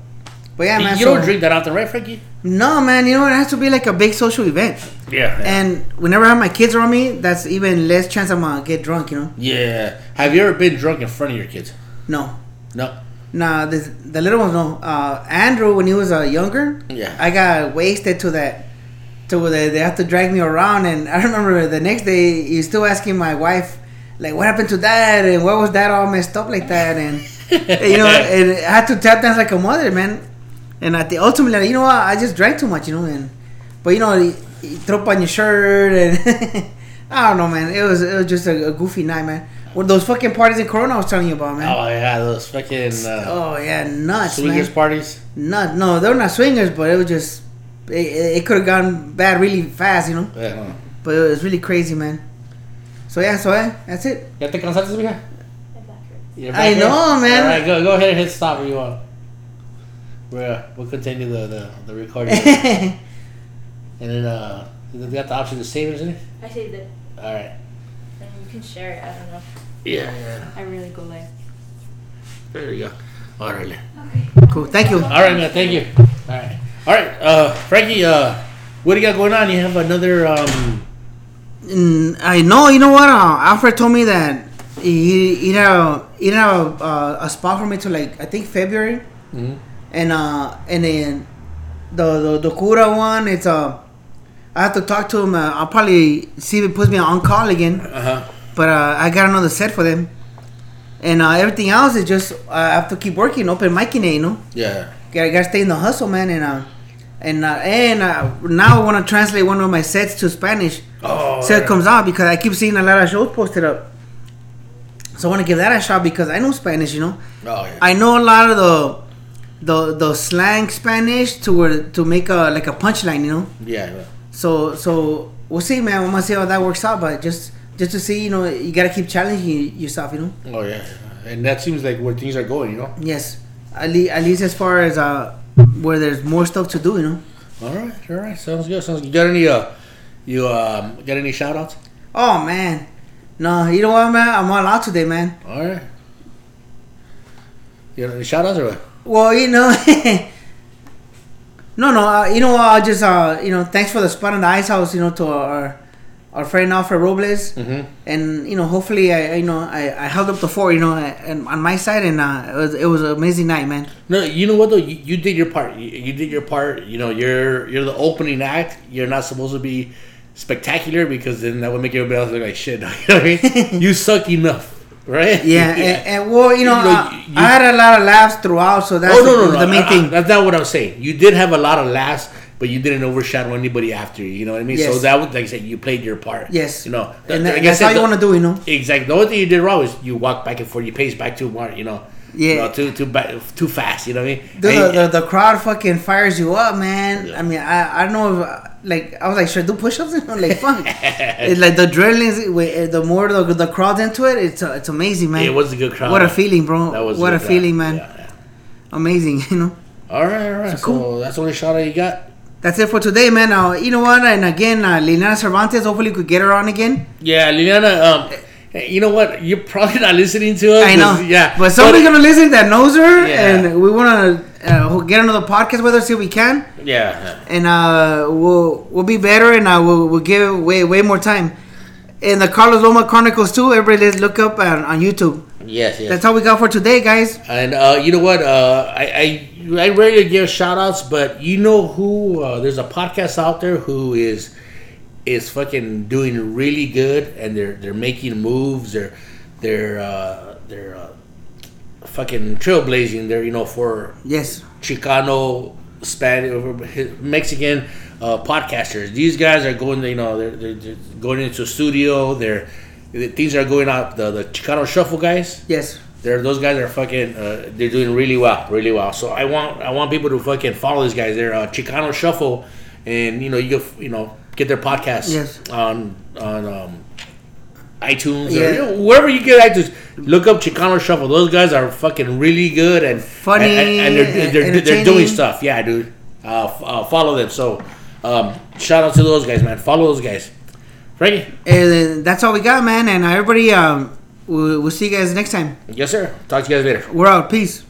But yeah, man. you so- don't drink that often, right, Frankie? No, man. You know? It has to be like a big social event. Yeah. And whenever I have my kids around me, that's even less chance I'm gonna get drunk. You know? Yeah. Have you ever been drunk in front of your kids? No. No. Nah, the, the little ones no. Uh, Andrew, when he was uh, younger, Yeah. I got wasted to that, to where they, have to drag me around. And I remember the next day, he's still asking my wife, like, what happened to that? And what was that all messed up like that? And, you know, and I had to tap dance like a mother, man. And at the ultimately, you know what? I just drank too much, you know. And but you know, you, you throw up on your shirt, and I don't know, man. It was it was just a, a goofy night, man. Of those fucking parties in Corona I was telling you about, man. Oh yeah, those fucking uh, Oh yeah, nuts, swingers man. parties. Not no, they're not swingers, but it was just it, it could have gone bad really fast, you know. Yeah. But it was really crazy, man. So yeah, so yeah, that's it. ¿Ya te cansaste, mija? I back know, man. All right, go go ahead and hit stop where you want. We're, uh, we'll continue the, the, the recording. and then uh, you got the option to save it, isn't it? I saved it. All right. And you can share it. I don't know. Yeah, yeah. I really go live. There you go. All right. Cool. Thank you. All right, man. Thank you. All right. All right. Uh, Frankie. Uh, what do you got going on? You have another um. Mm, I know. You know what? Uh, Alfred told me that he he had a he had a, uh, a spot for me to like I think February, Mhm. and uh and then the the the Cura one. It's uh I have to talk to him. Uh, I'll probably see if it puts me on call again. Uh huh. But uh, I got another set for them, and uh, everything else is just uh, I have to keep working, open micing it. You know, Yeah. gotta, gotta stay in the hustle, man, and uh. And uh, and uh, now I want to translate one of my sets to Spanish Oh. so it comes out because I keep seeing a lot of shows posted up. So I want to give that a shot because I know Spanish, you know. Oh yeah. I know a lot of the the the slang Spanish to where to make a like a punchline, you know. yeah. yeah. So so we'll see, man. We're gonna see how that works out, but just just to see, you know, you gotta keep challenging yourself, you know. Oh yeah. And that seems like where things are going. You know. Yes, at least at least as far as uh where there's more stuff to do, you know. All right. All right. Sounds good. Sounds. You got any uh, you um, got any shout outs? Oh man, no, you know what, man? I'm all out today, man. All right. You got any shout outs or what? Well, you know, no, no, uh, you know, uh, just uh, you know, thanks for the spot on the ice house, you know, to our our friend Alfred Robles, Mm-hmm. and you know, hopefully, I, I you know, I, I held up the fort, you know, and on my side, and uh, it was it was an amazing night, man. No, you know what though? You, you did your part. You, you did your part. You know, you're you're the opening act. You're not supposed to be spectacular because then that would make everybody else look like shit. You know what I mean? you suck enough, right? Yeah, And, and well, you know, You know, you- I had a lot of laughs throughout, so that's oh no, no, no. the main I- I- thing. that's not what I'm saying. You did have a lot of laughs, but you didn't overshadow anybody after you. You know what I mean? Yes. So that was like I said, you played your part. yes, You know, and that, that's said, all you want to do, you know. Exactly. The only thing you did wrong was you walked back and forth. You paced back too much. You know. Yeah. You know, too too ba- too fast. You know what I mean? Dude, And- the, the, the crowd fucking fires you up, man. Yeah. I mean, I, I don't know if, like, I was like, should I do push ups? like, fuck. it's like the adrenaline, the more the, the crowd's into it, it's uh, it's amazing, man. it was a good crowd. What a feeling, bro. That was what good a feeling, man. Yeah, yeah. Amazing, you know. All right, all right. So, cool. that's the only shot out you got. That's it for today, man. Uh, you know what? And again, uh, Liliana Cervantes, hopefully we could get her on again. Yeah, Liliana. Um, you know what? You're probably not listening to us. I know. Yeah, But somebody's going to listen that knows her, Yeah. and we want to uh, get another podcast with her, see if we can. Yeah. and uh, we'll we'll be better, and uh, we'll we'll give way way more time. In the Carlos Loma Chronicles too, everybody let's look up on, on YouTube. Yes, yes. That's all we got for today, guys. And uh, you know what? Uh, I, I I rarely give shout outs, but you know who? Uh, there's a podcast out there who is is fucking doing really good, and they're they're making moves. They're they're uh, they're uh, fucking trailblazing. They're you know for Yes, Chicano, Spanish, Mexican uh, podcasters. These guys are going, you know, they're, they're, they're going into a studio. They're things are going out. The the Chicano Shuffle guys. yes, They're those guys are fucking. Uh, they're doing really well, really well. So I want I want people to fucking follow these guys. They're uh, Chicano Shuffle, and you know you can you know get their podcasts Yes. on on um, iTunes Yeah. or you know, wherever you get iTunes. Look up Chicano Shuffle. Those guys are fucking really good and Funny, and, and they're, they're, they're, doing stuff. Yeah, dude. Uh, f- uh, follow them. So um, shout out to those guys, man. Follow those guys. Frankie. and that's all we got, man. And everybody, um, we'll, we'll see you guys next time. Yes, sir. Talk to you guys later. We're out. Peace.